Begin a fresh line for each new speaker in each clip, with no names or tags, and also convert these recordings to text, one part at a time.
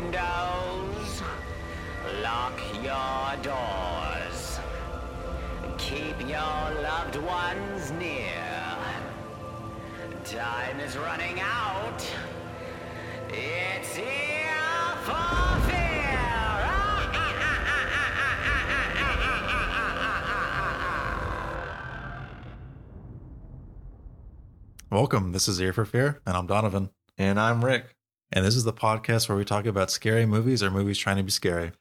windows. Lock your doors. Keep your loved ones near. Time is running out. It's here for fear.
Welcome. This is Ear for Fear, and I'm Donovan.
And I'm Rick.
And this is the podcast where we talk about scary movies or movies trying to be scary.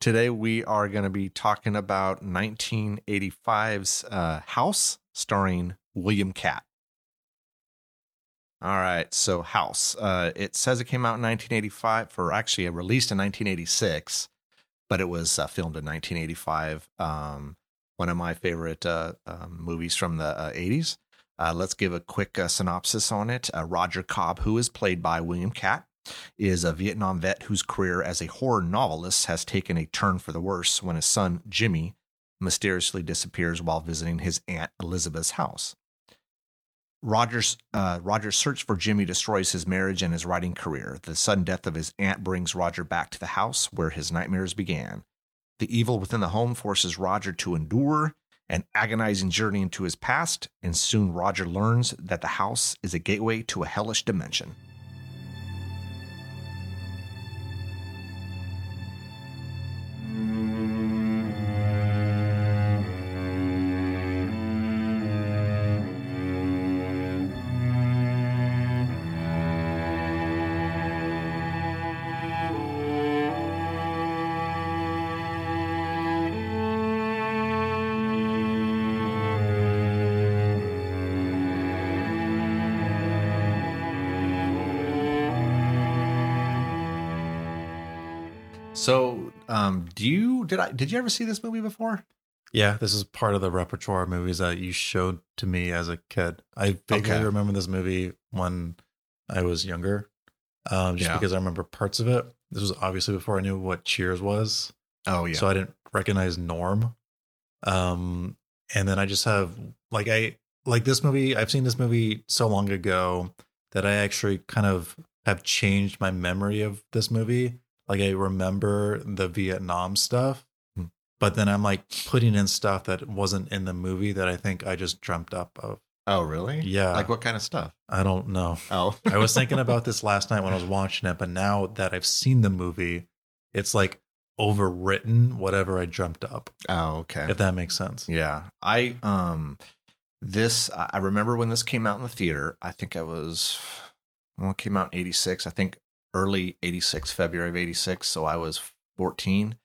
Today we are going to be talking about 1985's uh, House, starring William Katt. All right, so House. Uh, it says it came out in 1985, for actually it released in 1986, but it was uh, filmed in 1985. Um, one of my favorite uh, um, movies from the uh, 80s. Uh, let's give a quick uh, synopsis on it. Uh, Roger Cobb, who is played by William Katt, is a Vietnam vet whose career as a horror novelist has taken a turn for the worse when his son, Jimmy, mysteriously disappears while visiting his aunt Elizabeth's house. Roger's, uh, Roger's search for Jimmy destroys his marriage and his writing career. The sudden death of his aunt brings Roger back to the house where his nightmares began. The evil within the home forces Roger to endure an agonizing journey into his past, and soon Roger learns that the house is a gateway to a hellish dimension. So, um, do you did I did you ever see this movie before?
Yeah, this is part of the repertoire of movies that you showed to me as a kid. I vaguely
Okay.
remember this movie when I was younger, um, just
Yeah.
because I remember parts of it. This was obviously before I knew what Cheers was,
Oh yeah.
so I didn't recognize Norm. Um, and then I just have like I like this movie. I've seen this movie so long ago that I actually kind of have changed my memory of this movie. Like I remember the Vietnam stuff,
Hmm.
but then I'm like putting in stuff that wasn't in the movie that I think I just dreamt up of.
oh really?
Yeah,
Like what kind of stuff?
I don't know.
Oh,
I was thinking about this last night when I was watching it, but now that I've seen the movie, it's like overwritten whatever I dreamt up.
oh okay.
If that makes sense.
Yeah. I um this I I remember when this came out in the theater. I think I was well, it came out in 86. I think early 86, February of 86, so I was 14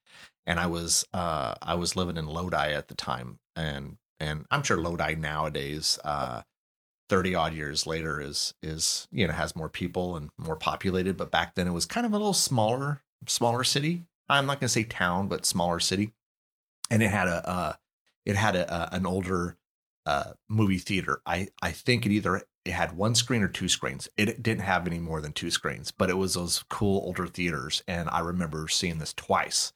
and I was uh I was living in Lodi at the time and and I'm sure Lodi nowadays uh 30 odd years later is is you know has more people and more populated but back then it was kind of a little smaller smaller city. I'm not going to say town but smaller city. And it had a uh it had a, a an older uh movie theater. I i think it either it had one screen or two screens. It didn't have any more than two screens but it was those cool older theaters and i remember seeing this twice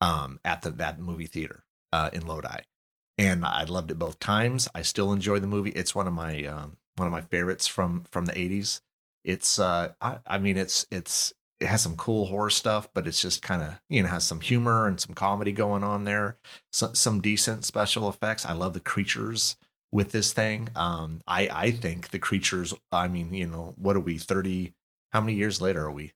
um at the that movie theater uh in lodi. And i loved it both times. I still enjoy the movie. It's one of my um one of my favorites from from the 80s it's uh i, I mean it's it's it has some cool horror stuff but it's just kind of you know has some humor and some comedy going on there some, some decent special effects. I love the creatures with this thing um i i think the creatures i mean you know what are we 30 how many years later are we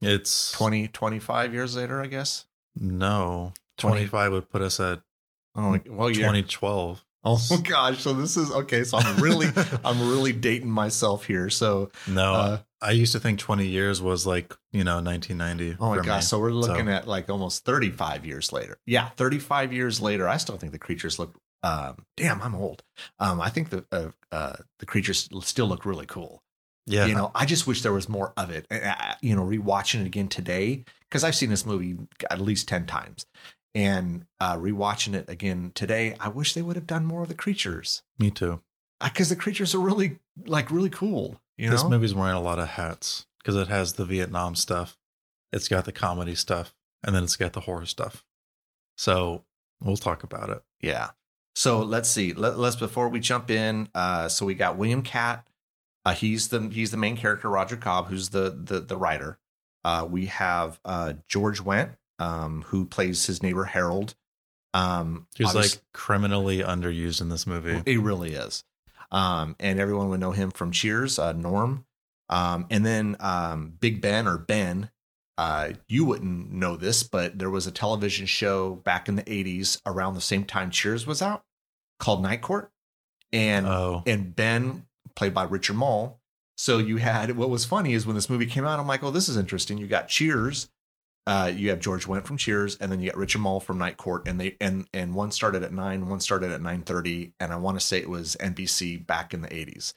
It's
20 25 years later i guess
No,
20
25 would put us at
oh well
2012.
oh gosh so this is okay so i'm really i'm really dating myself here so
No,
uh,
I used to think 20 years was like, you know, 1990.
Oh my gosh!
me.
So we're looking
So-
at like almost 35 years later. Yeah, 35 years later, I still think the creatures look. Um, damn, I'm old. Um, I think the uh, uh, the creatures still look really cool.
yeah.
You know, I just wish there was more of it. Uh, uh, You know, rewatching it again today because I've seen this movie at least 10 times, and uh, rewatching it again today, I wish they would have done more of the creatures
me too.
because the creatures are really like really cool. You know,
this movie's wearing a lot of hats because it has the Vietnam stuff, it's got the comedy stuff, and then it's got the horror stuff. So we'll talk about it.
Yeah. So let's see. Let, us before we jump in. Uh, so we got William Katt. Uh, he's the he's the main character, Roger Cobb, who's the the the writer. Uh, we have uh, George Wendt, um, who plays his neighbor Harold. Um,
He was
obvious-
like criminally underused in this movie.
he really is. Um, and everyone would know him from Cheers, uh, Norm. Um, and then um, Big Ben or Ben, uh, you wouldn't know this, but there was a television show back in the 80s around the same time Cheers was out called Night Court. And
Oh,
and Ben, played by Richard Moll. So you had what was funny is when this movie came out, I'm like, oh, this is interesting. You got Cheers, uh, you have George Wendt from Cheers, and then you got Richard Moll from Night Court, and they and and one started at nine, one started at nine thirty, and I want to say it was NBC back in the 80s.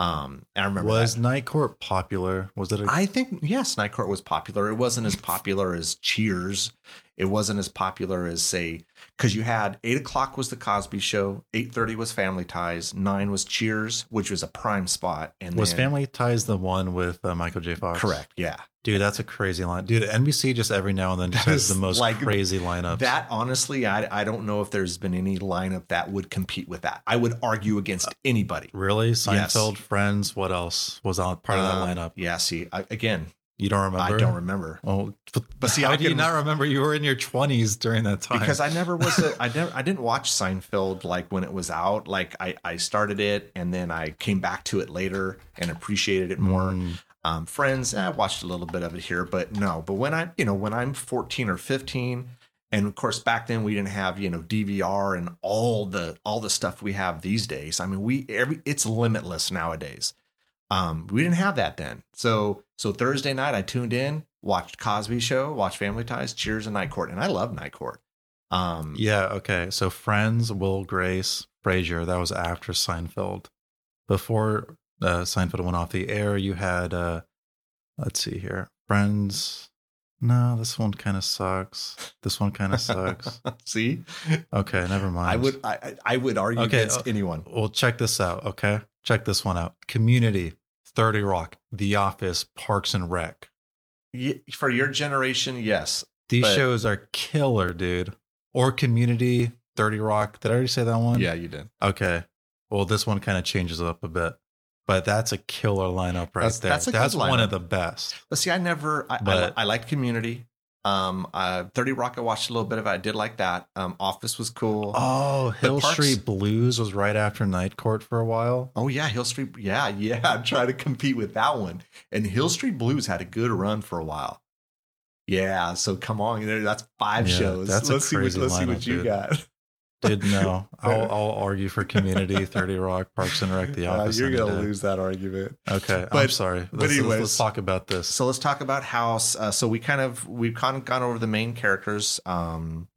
Um, I remember
was
that.
Night Court popular? Was it? A,
I think yes, Night Court was popular. It wasn't as popular as Cheers. It wasn't as popular as say because you had eight o'clock was the Cosby Show, eight thirty was Family Ties, nine was Cheers, which was a prime spot, and
was
then-
Family Ties the one with uh, Michael J. Fox?
correct? Yeah,
Dude, that's a crazy line. Dude, NBC just every now and then just
That
has the most
like-
crazy lineup.
that honestly, I I don't know if there's been any lineup that would compete with that. I would argue against anybody.
really?
Yes.
Seinfeld, Friends, what else was on part of that
Um,
lineup?
Yeah, see, I, again,
You don't remember?
I don't remember.
Oh, but,
But see,
how
I
do you not remember? You were in your 20s during that time.
because I never was a, I never I didn't watch Seinfeld like when it was out. Like I I started it and then I came back to it later and appreciated it more.
Mm,
Um, Friends, I watched a little bit of it here, but no. But when I you know when I'm 14 or 15, and of course back then we didn't have you know DVR and all the all the stuff we have these days. I mean we every it's limitless nowadays. Um, we didn't have that then. So so Thursday night I tuned in, watched Cosby Show, watched Family Ties, Cheers, and Night Court, and I love Night Court. Um,
yeah, okay. So Friends, Will Grace, Frasier, that was after Seinfeld. Before uh, Seinfeld went off the air, you had, uh, let's see here, Friends. No, this one kind of sucks. This one kind of sucks.
See,
Okay, never mind.
I would I, I would argue
Okay,
against
uh,
anyone.
Well, check this out. Okay, check this one out. Community, Thirty Rock, The Office, Parks and Rec.
Ye- For your generation, yes.
These
But-
shows are killer, dude. Or Community, Thirty Rock. Did I already say that one?
Yeah, you did.
Okay. Well, this one kind of changes it up a bit, but that's a killer lineup right
That's-
there.
that's
That's, one
lineup.
of the best.
But see, I never. I,
But-
I, I liked Community. Um, uh, Thirty Rock. I watched a little bit of. it. I did like that. Um, Office was cool.
Oh, Hill
Parks-
Street Blues was right after Night Court for a while.
Oh yeah, Hill Street. Yeah, yeah. I'm trying to compete with that one. And Hill Street Blues had a good run for a while. Yeah, so come on, that's five
Yeah,
shows.
that's
let's see what, let's see what you
dude.
got.
Did no. I'll, I'll argue for Community, Thirty Rock, Parks and Rec, The
Uh,
Office.
you're gonna
day.
lose that argument.
Okay, I'm sorry.
but
Let's, let's-
anyways.
let's talk about this.
So let's talk about House. Uh, so we kind of we've kind of gone over the main characters. Um,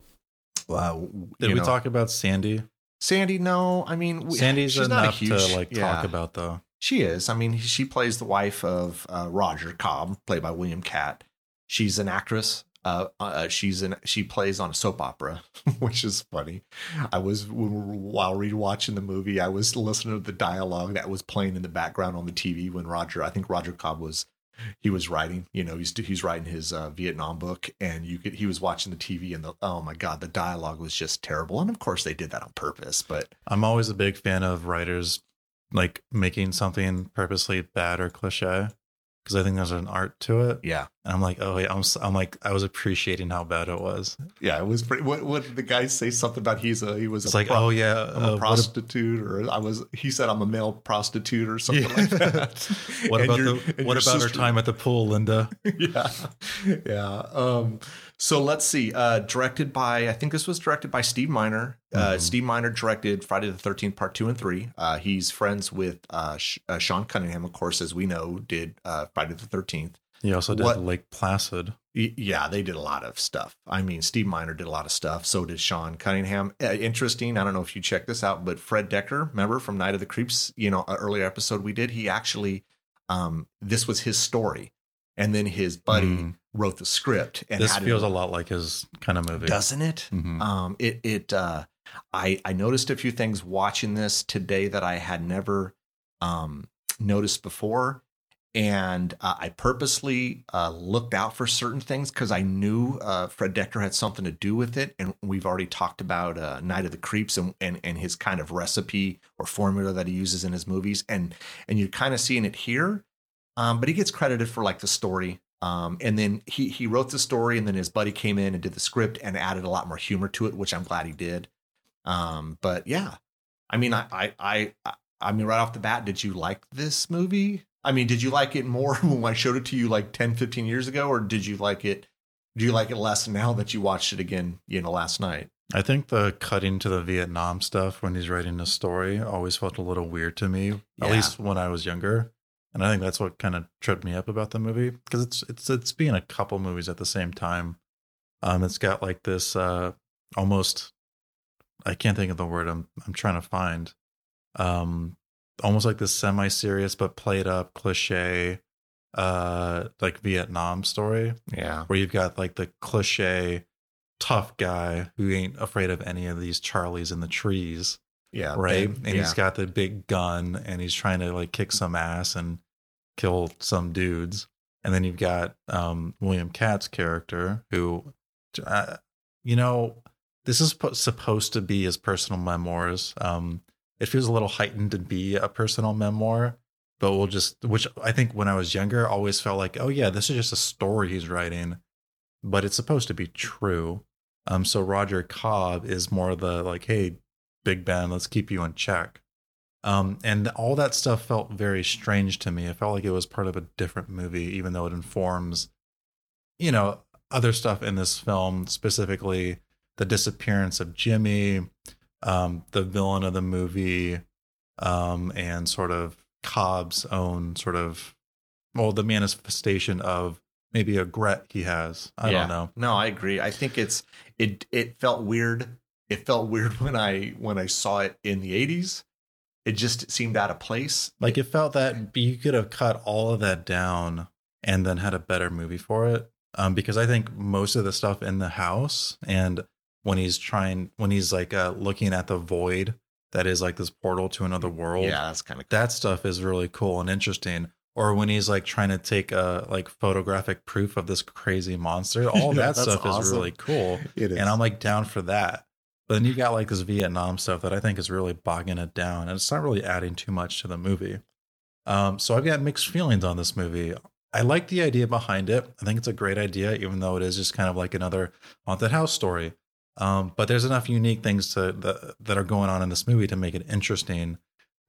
uh,
Did we
know,
talk about Sandy?
Sandy? No, I mean we,
Sandy's
she's
enough
not a huge,
to like
yeah,
talk about though.
She is. I mean, she plays the wife of uh, Roger Cobb, played by William Katt. She's an actress. Uh, uh, she's an she plays on a soap opera, which is funny. I was while rewatching the movie, I was listening to the dialogue that was playing in the background on the TV when Roger. I think Roger Cobb was he was writing. You know, he's he's writing his uh, Vietnam book, and you could he was watching the TV, and the oh my god, the dialogue was just terrible. And of course, they did that on purpose, but
I'm always a big fan of writers like making something purposely bad or cliche because I think there's an art to it.
yeah,
And I'm like, oh yeah, I'm I'm like I was appreciating how bad it was.
yeah, it was pretty. What what did the guy say something about? He's a he was
It's
a
like,
pro-
oh yeah,
I'm
uh,
a prostitute, or I was. He said I'm a male prostitute, or something
Yeah.
like that.
what
And
about
your-
the what about our
sister-
time at the pool, Linda?
yeah, yeah. Um, so let's see. Uh, directed by, I think this was directed by Steve Miner. Uh,
Mhm.
Steve Miner directed Friday the Thirteenth Part Two and Three. Uh, he's friends with uh, Sh- uh, Sean Cunningham, of course, as we know, did uh, Friday the Thirteenth.
He also did
What-
Lake Placid.
Y- Yeah, they did a lot of stuff. I mean, Steve Miner did a lot of stuff. So did Sean Cunningham. Uh, interesting. I don't know if you checked this out, but Fred Dekker, remember from Night of the Creeps? You know, an earlier episode we did. He actually, um, this was his story, and then his buddy
Mm.
Wrote the script. And
This
had it-
feels a lot like his kind of movie.
doesn't it?
Mhm.
Um, it it uh, I I noticed a few things watching this today that I had never um noticed before, and uh, I purposely uh, looked out for certain things because I knew uh, Fred Dekker had something to do with it, and we've already talked about uh, Night of the Creeps and, and and his kind of recipe or formula that he uses in his movies, and and you're kind of seeing it here, um, but he gets credited for like the story. Um, and then he he wrote the story, and then his buddy came in and did the script and added a lot more humor to it, which I'm glad he did. Um, but yeah, I mean, I I I I mean, right off the bat, did you like this movie? I mean, did you like it more when I showed it to you like 10, 15 years ago, or did you like it? Do you like it less now that you watched it again, you know, last night?
I think the cutting to the Vietnam stuff when he's writing the story always felt a little weird to me,
Yeah.
at least when I was younger. And I think that's what kind of tripped me up about the movie because it's it's it's being a couple movies at the same time. Um, it's got like this uh almost I can't think of the word I'm I'm trying to find. Um, almost like this semi-serious but played up cliche, uh, like Vietnam story
Yeah,
where you've got like the cliche tough guy who ain't afraid of any of these Charlies in the trees,
yeah,
right?
they-
and
yeah.
he's got the big gun and he's trying to like kick some ass and kill some dudes. And then you've got um, William Katt's character who, uh, you know, this is po- supposed to be his personal memoirs. Um, it feels a little heightened to be a personal memoir, but we'll just, which I think when I was younger, always felt like, oh yeah, this is just a story he's writing, but it's supposed to be true. Um, so Roger Cobb is more the like, hey, Big Ben, let's keep you in check. Um, and all that stuff felt very strange to me. It felt like it was part of a different movie, even though it informs, you know, other stuff in this film, specifically the disappearance of Jimmy, um, the villain of the movie, um, and sort of Cobb's own sort of, well, the manifestation of maybe a regret he has. I
Yeah.
don't know.
No, I agree. I think it's it it felt weird. It felt weird when I when I saw it in the 80s. It just seemed out of place.
Like it felt that you could have cut all of that down and then had a better movie for it. Um, because I think most of the stuff in the house and when he's trying, when he's like uh, looking at the void that is like this portal to another world,
Yeah, that's kind of
that stuff is really cool and interesting. Or when he's like trying to take a like photographic proof of this crazy monster, all
Yeah,
that stuff is really cool.
it is.
And I'm like down for that. But then you got like this Vietnam stuff that I think is really bogging it down, and it's not really adding too much to the movie. Um, so I've got mixed feelings on this movie. I like the idea behind it. I think it's a great idea, even though it is just kind of like another haunted house story. Um, but there's enough unique things to that that are going on in this movie to make it interesting.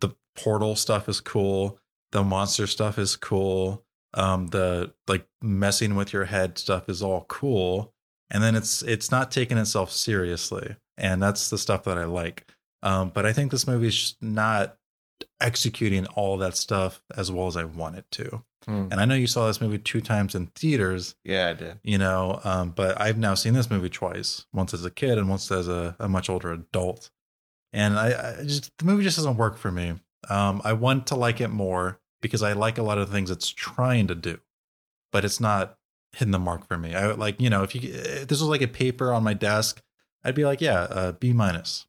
The portal stuff is cool. The monster stuff is cool. Um, the like messing with your head stuff is all cool. And then it's it's not taking itself seriously, and that's the stuff that I like. Um, but I think this movie's not executing all that stuff as well as I want it to.
Hmm.
And I know you saw this movie two times in theaters,
Yeah, I did.
you know, um, but I've now seen this movie twice, once as a kid and once as a, a much older adult. And I, I just the movie just doesn't work for me. Um, I want to like it more because I like a lot of the things it's trying to do, but it's not hitting the mark for me. I would like, you know, if you if this was like a paper on my desk, I'd be like, yeah, uh, B minus.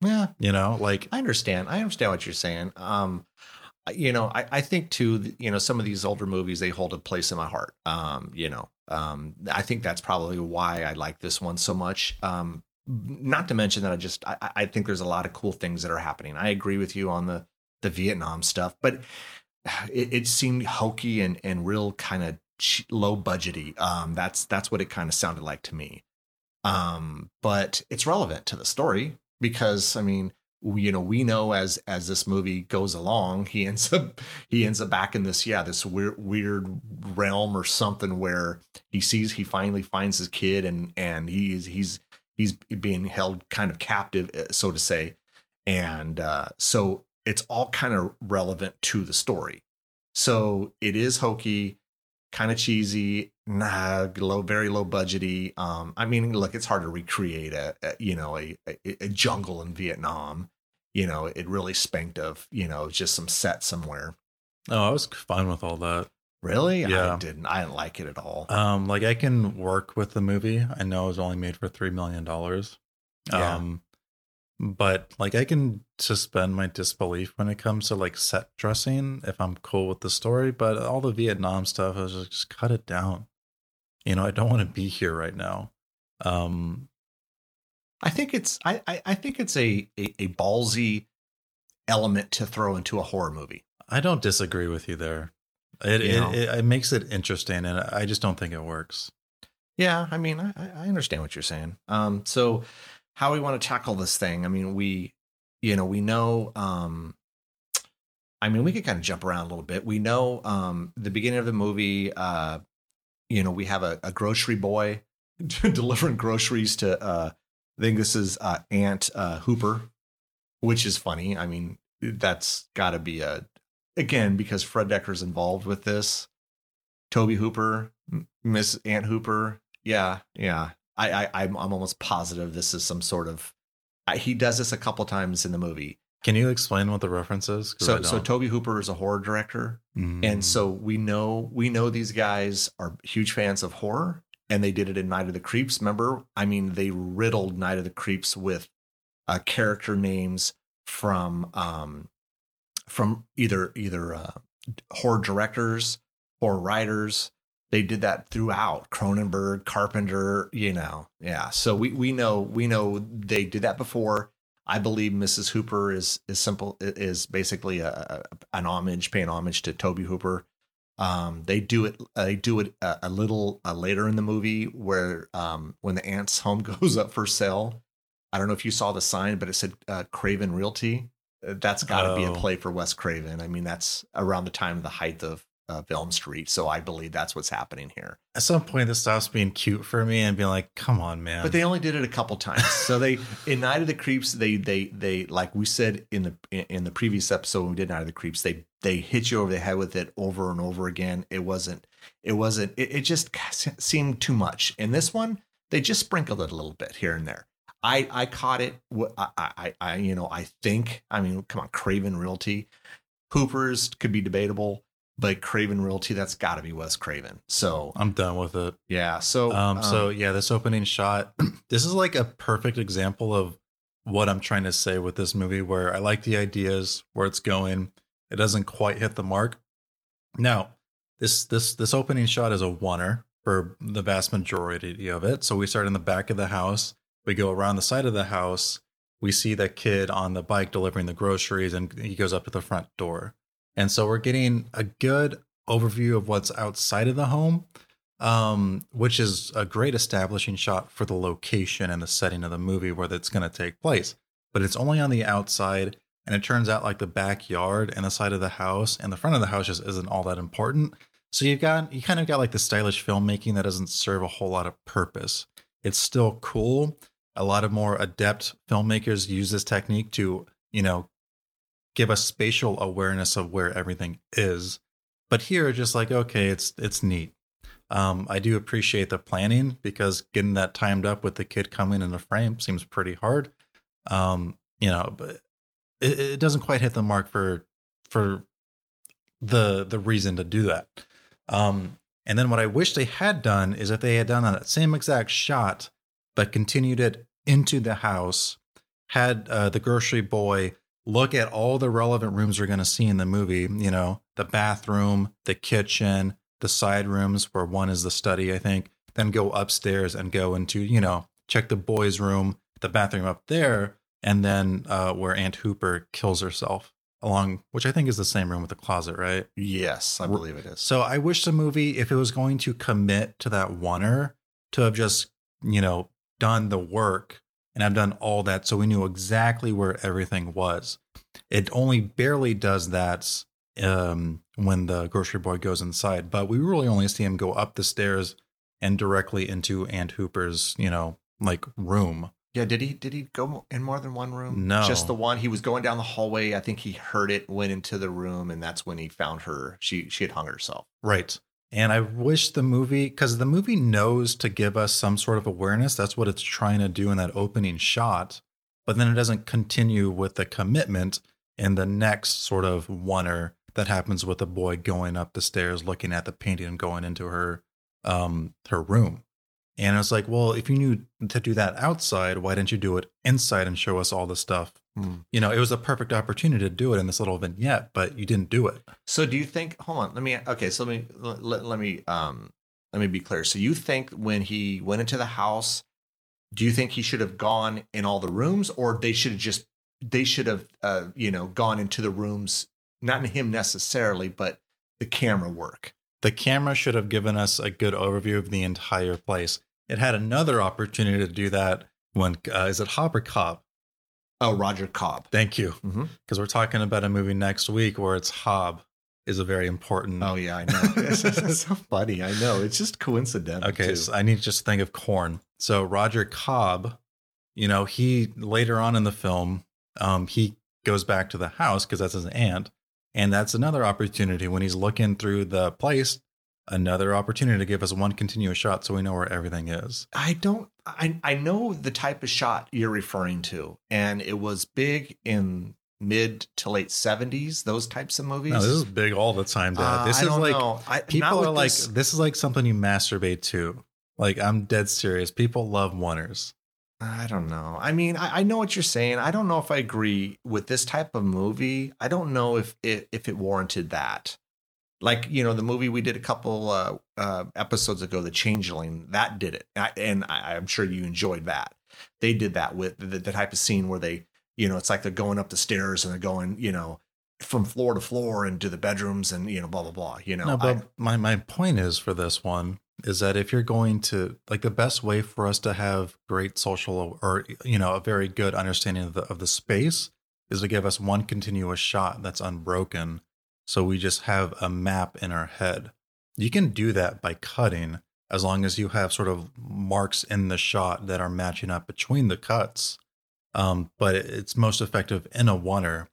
Yeah,
You know, like
I understand. I understand what you're saying. Um, you know, I, I think too, you know, some of these older movies, they hold a place in my heart. Um, you know, um, I think that's probably why I like this one so much. Um, not to mention that I just, I, I think there's a lot of cool things that are happening. I agree with you on the, the Vietnam stuff, but it, it seemed hokey and, and real kind of low budgety. Um, that's, that's what it kind of sounded like to me. Um, but it's relevant to the story because I mean, you know, we know as as this movie goes along, he ends up he ends up back in this yeah this weird weird realm or something where he sees he finally finds his kid and and he's he's he's being held kind of captive uh, so to say, and uh, so it's all kind of relevant to the story. So it is hokey, kind of cheesy, nah, low, very low budgety. Um, I mean, look, it's hard to recreate a, a you know a, a a jungle in Vietnam. You know, it really spanked of you know just some set somewhere.
oh, I was fine with all that.
Really, I
Yeah.
didn't. I didn't like it at all.
Um, like I can work with the movie. I know it was only made for three million dollars.
Yeah.
Um, but like I can suspend my disbelief when it comes to like set dressing if I'm cool with the story. But all the Vietnam stuff, I was just, just cut it down. You know, I don't want to be here right now. Um,
I think it's I I, I think it's a, a a ballsy element to throw into a horror movie.
I don't disagree with you there. It,
You
it, it it makes it interesting, and I just don't think it works.
Yeah, I mean, I, I understand what you're saying. Um, so how we want to tackle this thing? I mean, we, you know, we know. Um, I mean, we could kind of jump around a little bit. We know um, the beginning of the movie. Uh, you know, we have a, a grocery boy delivering groceries to. Uh, I think this is uh, Aunt uh, Hooper, which is funny. I mean, that's got to be a again because Fred Dekker's involved with this. Tobe Hooper, Miss Aunt Hooper. Yeah, yeah. I, I I'm I'm almost positive this is some sort of. I, he does this a couple times in the movie.
Can you explain what the reference is?
So so. Tobe Hooper is a horror director,
Mm.
and so we know we know these guys are huge fans of horror, and they did it in Night of the Creeps. Remember, I mean, they riddled Night of the Creeps with uh, character names from um from either either uh, horror directors or writers. They did that throughout Cronenberg, Carpenter, you know, yeah. So we we know we know they did that before. I believe Mrs. Hooper is is simple is basically a, a an homage, paying homage to Tobe Hooper. Um, they do it. They do it a, a little uh, later in the movie where um, when the aunt's home goes up for sale. I don't know if you saw the sign, but it said uh, Craven Realty. That's got to be a
Oh.
play for Wes Craven. I mean, that's around the time of the height of uh, Elm Street, so I believe that's what's happening here.
At some point, this stops being cute for me and being like, "Come on, man!"
But they only did it a couple times. So they in Night of the Creeps, they they they like we said in the in the previous episode when we did Night of the Creeps, they they hit you over the head with it over and over again. It wasn't it wasn't it, it just seemed too much. In this one, they just sprinkled it a little bit here and there. I I caught it. I I, I you know I think I mean come on Craven Realty, Hooper's could be debatable, but Craven Realty that's got to be Wes Craven. So
I'm done with it.
yeah. So
Um, so yeah, this opening shot, this is like a perfect example of what I'm trying to say with this movie, where I like the ideas, where it's going. It doesn't quite hit the mark. Now, this this this opening shot is a oneer for the vast majority of it. So we start in the back of the house, we go around the side of the house, we see that kid on the bike delivering the groceries, and he goes up to the front door. And so we're getting a good overview of what's outside of the home um, which is a great establishing shot for the location and the setting of the movie where that's going to take place. But it's only on the outside, and it turns out like the backyard and the side of the house and the front of the house just isn't all that important. So you've got you kind of got like the stylish filmmaking that doesn't serve a whole lot of purpose. It's still cool. A lot of more adept filmmakers use this technique to, you know, give us spatial awareness of where everything is. But here, just like okay, it's it's neat. Um, I do appreciate the planning because getting that timed up with the kid coming in the frame seems pretty hard. Um, you know, but it, it doesn't quite hit the mark for for the the reason to do that. Um, and then what I wish they had done is if they had done that same exact shot, but continued it into the house, had uh, the grocery boy look at all the relevant rooms we're going to see in the movie. You know, the bathroom, the kitchen, the side rooms where one is the study, I think. Then go upstairs and go into you know check the boys' room, the bathroom up there, and then uh, where Aunt Hooper kills herself along, which I think is the same room with the closet, right?
yes, I believe it is.
So I wish the movie, if it was going to commit to that oneer, to have just, you know, done the work and I've done all that so we knew exactly where everything was. It only barely does that um, when the grocery boy goes inside, but we really only see him go up the stairs and directly into Aunt Hooper's, you know, like room.
Yeah, did he did he go in more than one room?
No.
just the one. He was going down the hallway. I think he heard it, went into the room, and that's when he found her. She she had hung herself.
Right. And I wish the movie, because the movie knows to give us some sort of awareness. That's what it's trying to do in that opening shot. But then it doesn't continue with the commitment in the next sort of oneer that happens with the boy going up the stairs, looking at the painting and going into her um her room. And I was like, well, if you knew to do that outside, why didn't you do it inside and show us all the stuff?
Hmm.
You know, it was a perfect opportunity to do it in this little vignette, but you didn't do it.
So do you think? Hold on. Let me. Okay. So let me let, let me um let me be clear. So you think when he went into the house, do you think he should have gone in all the rooms, or they should have just they should have uh you know gone into the rooms, not in him necessarily, but the camera work.
The camera should have given us a good overview of the entire place. It had another opportunity to do that when uh, is it hopper Cobb?
Oh, Roger Cobb.
Thank you,
Mm-hmm.
because we're talking about a movie next week where it's Hob is a very important.
Oh yeah, I know. it's, so funny. I know. It's just coincidental.
Okay,
too.
so I need to just think of corn. So Roger Cobb, you know, he later on in the film, um, he goes back to the house because that's his aunt, and that's another opportunity when he's looking through the place. Another opportunity to give us one continuous shot so we know where everything is.
I don't. I I know the type of shot you're referring to, and it was big in mid to late seventies. Those types of movies.
No, this is big all the time, Dad.
Uh,
this
I
is
don't
like
know. I,
people are like
this-
this is like something you masturbate to. Like I'm dead serious. People love oneers.
I don't know. I mean, I, I know what you're saying. I don't know if I agree with this type of movie. I don't know if it, if it warranted that. Like you know, the movie we did a couple uh, uh, episodes ago, The Changeling, that did it, I, and I, I'm sure you enjoyed that. They did that with the, the type of scene where they, you know, it's like they're going up the stairs and they're going, you know, from floor to floor into the bedrooms and you know, blah blah blah. You know,
No, but
I-
my my point is for this one is that if you're going to like the best way for us to have great social or you know a very good understanding of the of the space is to give us one continuous shot that's unbroken so we just have a map in our head. You can do that by cutting as long as you have sort of marks in the shot that are matching up between the cuts. Um, but it's most effective in a oneer.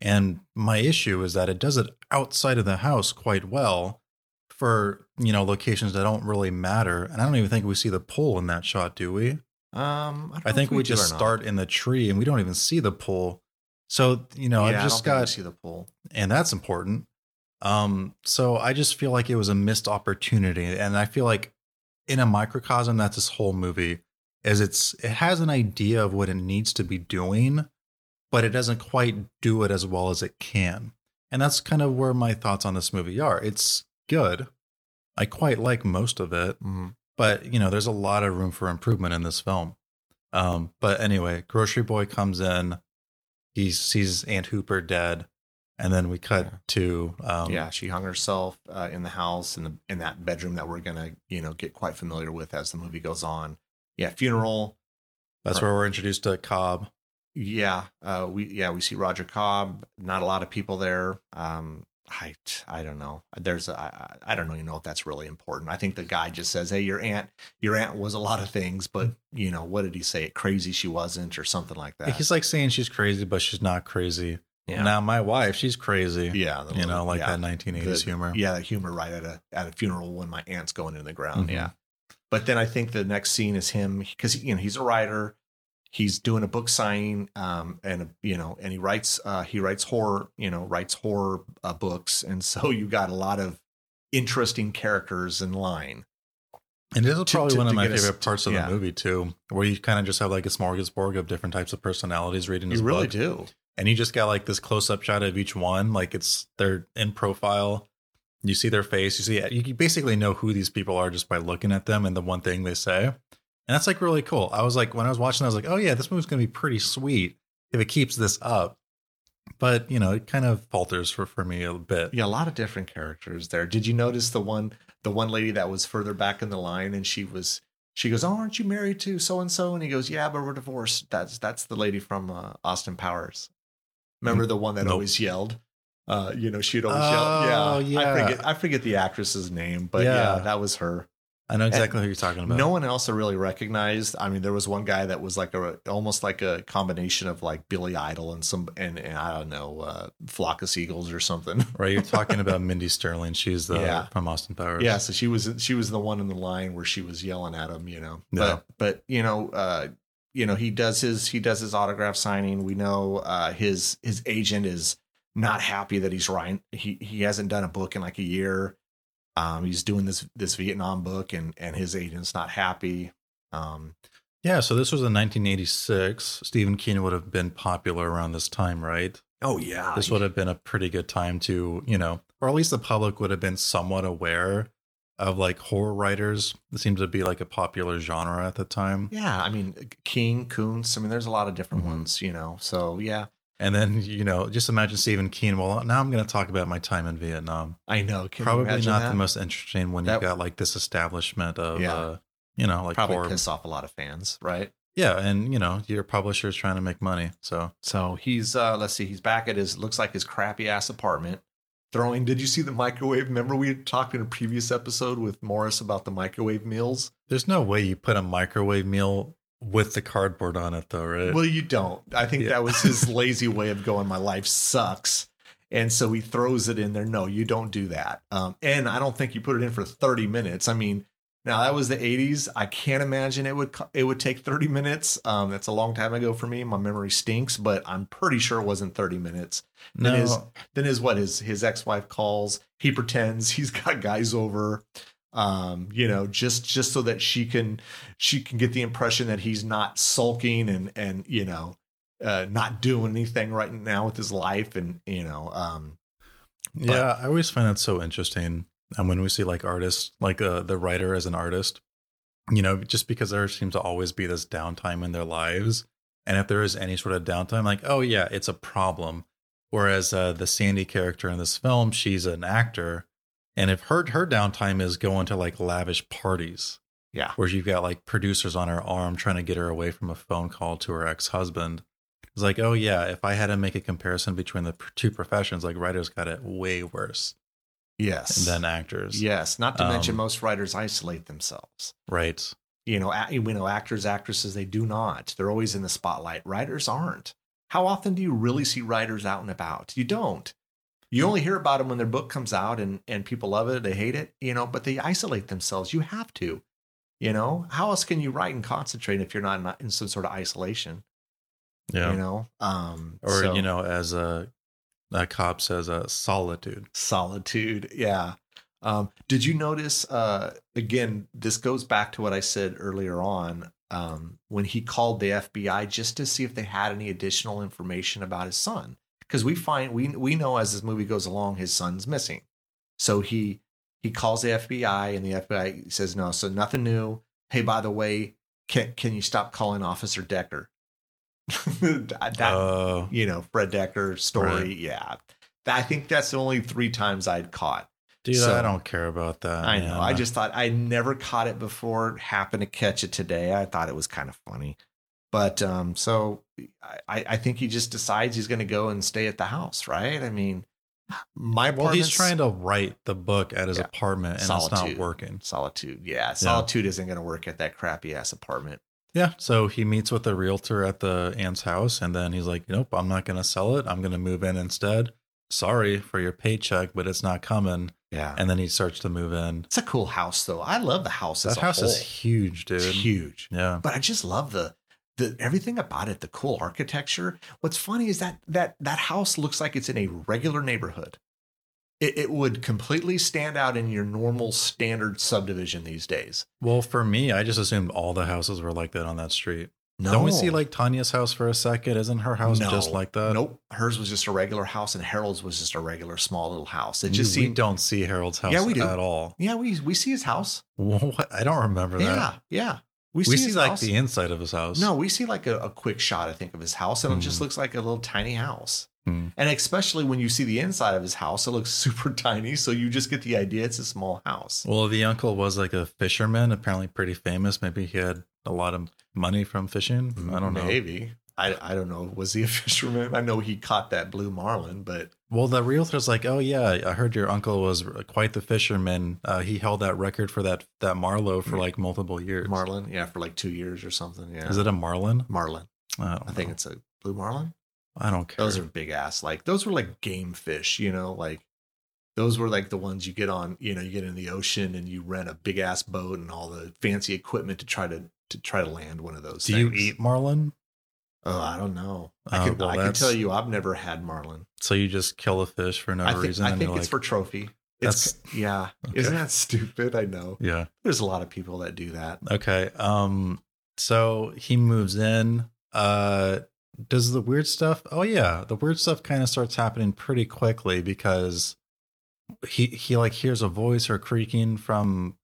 And my issue is that it does it outside of the house quite well for, you know, locations that don't really matter. And I don't even think we see the pole in that shot, do we?
um, I,
I think
if
we just start in the tree and we don't even see the pole. So, you know,
Yeah,
I've
I
just got
see the pool.
and that's important. Um, so I just feel like it was a missed opportunity, and I feel like in a microcosm, that's this whole movie is it's it has an idea of what it needs to be doing, but it doesn't quite do it as well as it can, and that's kind of where my thoughts on this movie are. It's good, I quite like most of it,
Mhm.
but you know, there's a lot of room for improvement in this film. Um, but anyway, Grocery Boy comes in, he sees Aunt Hooper dead, and then we cut
Yeah.
to um,
yeah, she hung herself uh, in the house in the in that bedroom that we're gonna you know get quite familiar with as the movie goes on. Yeah, funeral.
That's where we're introduced to Cobb.
Yeah, uh, we yeah we see Roger Cobb. Not a lot of people there. Um, I I don't know. There's a, I, I don't even know if that's really important. I think the guy just says, "Hey, your aunt your aunt was a lot of things, but you know what did he say? It Crazy she wasn't, or something like that."
He's like saying she's crazy, but she's not crazy.
yeah,
Now my wife, she's crazy.
yeah, the
you know, like
yeah.
that 1980s
the-
humor.
Yeah, that humor right at a at a funeral when my aunt's going in the ground.
Mhm.
Yeah. But then I think the next scene is him because you know he's a writer. He's doing a book signing, um, and you know, and he writes uh, he writes horror, you know, writes horror uh, books, and so you got a lot of interesting characters in line.
And this is
To-
probably
to-
one of my
get us
favorite parts of
yeah.
the movie too, where you kind of just have like a smorgasbord of different types of personalities reading his
You really
book.
do.
and you just got like this close up shot of each one like it's they're in profile you see their face you see you basically know who these people are just by looking at them and the one thing they say and that's like really cool i was like when i was watching i was like oh yeah this movie's gonna be pretty sweet if it keeps this up but you know it kind of falters for for me a bit
Yeah, a lot of different characters there. Did you notice the one the one lady that was further back in the line and she was she goes, "Oh, aren't you married to so and so?" And he goes, "Yeah, but we're divorced." That's that's the lady from uh, Austin Powers. Remember the one that
Nope.
always yelled? Uh, you know, she'd always
Oh,
yell. Yeah,
yeah.
I forget I forget the actress's name, but yeah,
Yeah.
that was her.
I know exactly who you're talking about
No one else I really recognized. I mean, there was one guy that was like a almost like a combination of like Billy Idol and some and, and I don't know, uh, flock of seagulls or something.
right you're talking about mindy sterling she's the
Yeah.
from austin powers
Yeah, so she was she was the one in the line where she was yelling at him, you know.
Yeah.
But but you know, uh, you know, he does his he does his autograph signing. We know uh, his his agent is not happy that he's writing. He he hasn't done a book in like a year. Um, he's doing this this Vietnam book, and and his agent's not happy. Um,
yeah so this was in 1986 stephen king would have been popular around this time right
oh yeah,
this would have been a pretty good time to, you know, or at least the public would have been somewhat aware of like horror writers. It seemed to be like a popular genre at the time.
yeah. I mean, King Koontz. I mean, there's a lot of different
Mhm.
ones, you know. So yeah,
And then, you know, just imagine Stephen Keen. Well, now I'm going to talk about my time in Vietnam.
I know.
Probably not
that?
the most interesting when
That-
you've got like this establishment of,
Yeah.
uh, you know, like
Probably
horror-
piss off a lot of fans, right?
Yeah, and you know, your publisher's trying to make money. So
So he's uh let's see, he's back at his looks like his crappy ass apartment. Throwing did you see the microwave? Remember we talked in a previous episode with Morris about the microwave meals?
there's no way you put a microwave meal with the cardboard on it, though, right?
Well, you don't. I think
Yeah.
that was his lazy way of going, my life sucks. And so he throws it in there. No, you don't do that. Um, and I don't think you put it in for 30 minutes. I mean, now that was the 80s. I can't imagine it would it would take 30 minutes. Um, that's a long time ago for me. My memory stinks, but I'm pretty sure it wasn't 30 minutes.
no,
Then his then his what his his ex-wife calls. He pretends he's got guys over um you know just just so that she can she can get the impression that he's not sulking and and you know uh not doing anything right now with his life and you know um
yeah, I always find that so interesting. And when we see like artists, like uh, the writer as an artist, you know, just because there seems to always be this downtime in their lives, and if there is any sort of downtime, like, oh yeah, it's a problem. Whereas uh, the Sandy character in this film, she's an actor, and if her her downtime is going to like lavish parties,
yeah.
where you've got like producers on her arm trying to get her away from a phone call to her ex husband. It's like, oh yeah, if I had to make a comparison between the two professions, like writers got it way worse
yes.
than actors.
yes not to mention
Um,
most writers isolate themselves.
Right.
you know a- you know actors actresses they do not. They're always in the spotlight. Writers aren't. How often do you really see writers out and about? You don't you only hear about them when their book comes out and and people love it they hate it you know but they isolate themselves. You have to you know? How else can you write and concentrate if you're not in, some sort of isolation?
Yeah.
you know? Um
or
so-
you know, as a, a cop says, uh, solitude.
solitude yeah. Um did you notice uh again this goes back to what i said earlier on um when he called the fbi just to see if they had any additional information about his son because we find we we know as this movie goes along his son's missing so he he calls the fbi and the fbi says no so nothing new hey by the way can can you stop calling officer decker that,
Oh,
you know Fred Dekker story.
Right.
Yeah, I think that's the only three times I'd caught.
dude,
so-
I don't care about that.
I know.
man.
I just thought I never caught it before. Happened to catch it today. I thought it was kind of funny, but um, so I I think he just decides he's going to go and stay at the house, right? I mean, my
well, he's trying to write the book at his
Yeah.
apartment, and it's not
Solitude.
working.
solitude. Yeah, solitude isn't going to work at that crappy ass apartment.
Yeah. So he meets with the realtor at the aunt's house, and then he's like, "Nope, I'm not going to sell it. I'm going to move in instead. Sorry for your paycheck, but it's not coming."
Yeah,
And then he starts to move in.
it's a cool house though. I love the house. as
That
a
house
whole.
is huge, dude.
It's huge.
Yeah.
but I just love the the everything about it, the cool architecture. What's funny is that that that house looks like it's in a regular neighborhood. It, it would completely stand out in your normal standard subdivision these days.
Well, for me, I just assumed all the houses were like that on that street.
No,
Don't we see like Tanya's house for a second? Isn't her house
No.
just like that?
nope. Hers was just a regular house, and Harold's was just a regular small little house. It just
we
seemed.
don't see Harold's house
Yeah, we do.
at all.
Yeah, we we see his house.
What? I don't remember that.
Yeah,
that.
yeah.
We, see,
his
like
house.
the inside of his house.
No, we see like a, a quick shot, I think, of his house, and it just
Hmm.
looks like a little tiny house.
Hmm.
And especially when you see the inside of his house, it looks super tiny. So you just get the idea it's a small house.
Well, the uncle was like a fisherman, apparently pretty famous. Maybe he had a lot of money from fishing. I don't know.
Maybe. I, I don't know. Was he a fisherman? I know he caught that blue marlin, but
Well, the realtor's like, "Oh yeah, I heard your uncle was quite the fisherman. Uh, he held that record for that that marlow for like multiple years.
marlin, yeah, for like two years or something. Yeah.
Is it a marlin?
marlin?
I, don't
I think it's a blue marlin.
I don't care.
Those are big ass. Like those were like game fish, you know, like those were like the ones you get on, you know, you get in the ocean and you rent a big ass boat and all the fancy equipment to try to to try to land one of those.
Do you eat marlin?
Oh, I don't know. I can
well,
I can tell you I've never had marlin.
So you just kill a fish for no
I think
reason?
I think it's
like,
for trophy. It's yeah.
Okay.
Isn't that stupid? I know.
yeah.
There's a lot of people that do that.
Okay. Um. So he moves in. Uh. Does the weird stuff? Oh yeah, the weird stuff kind of starts happening pretty quickly because he he like hears a voice or creaking from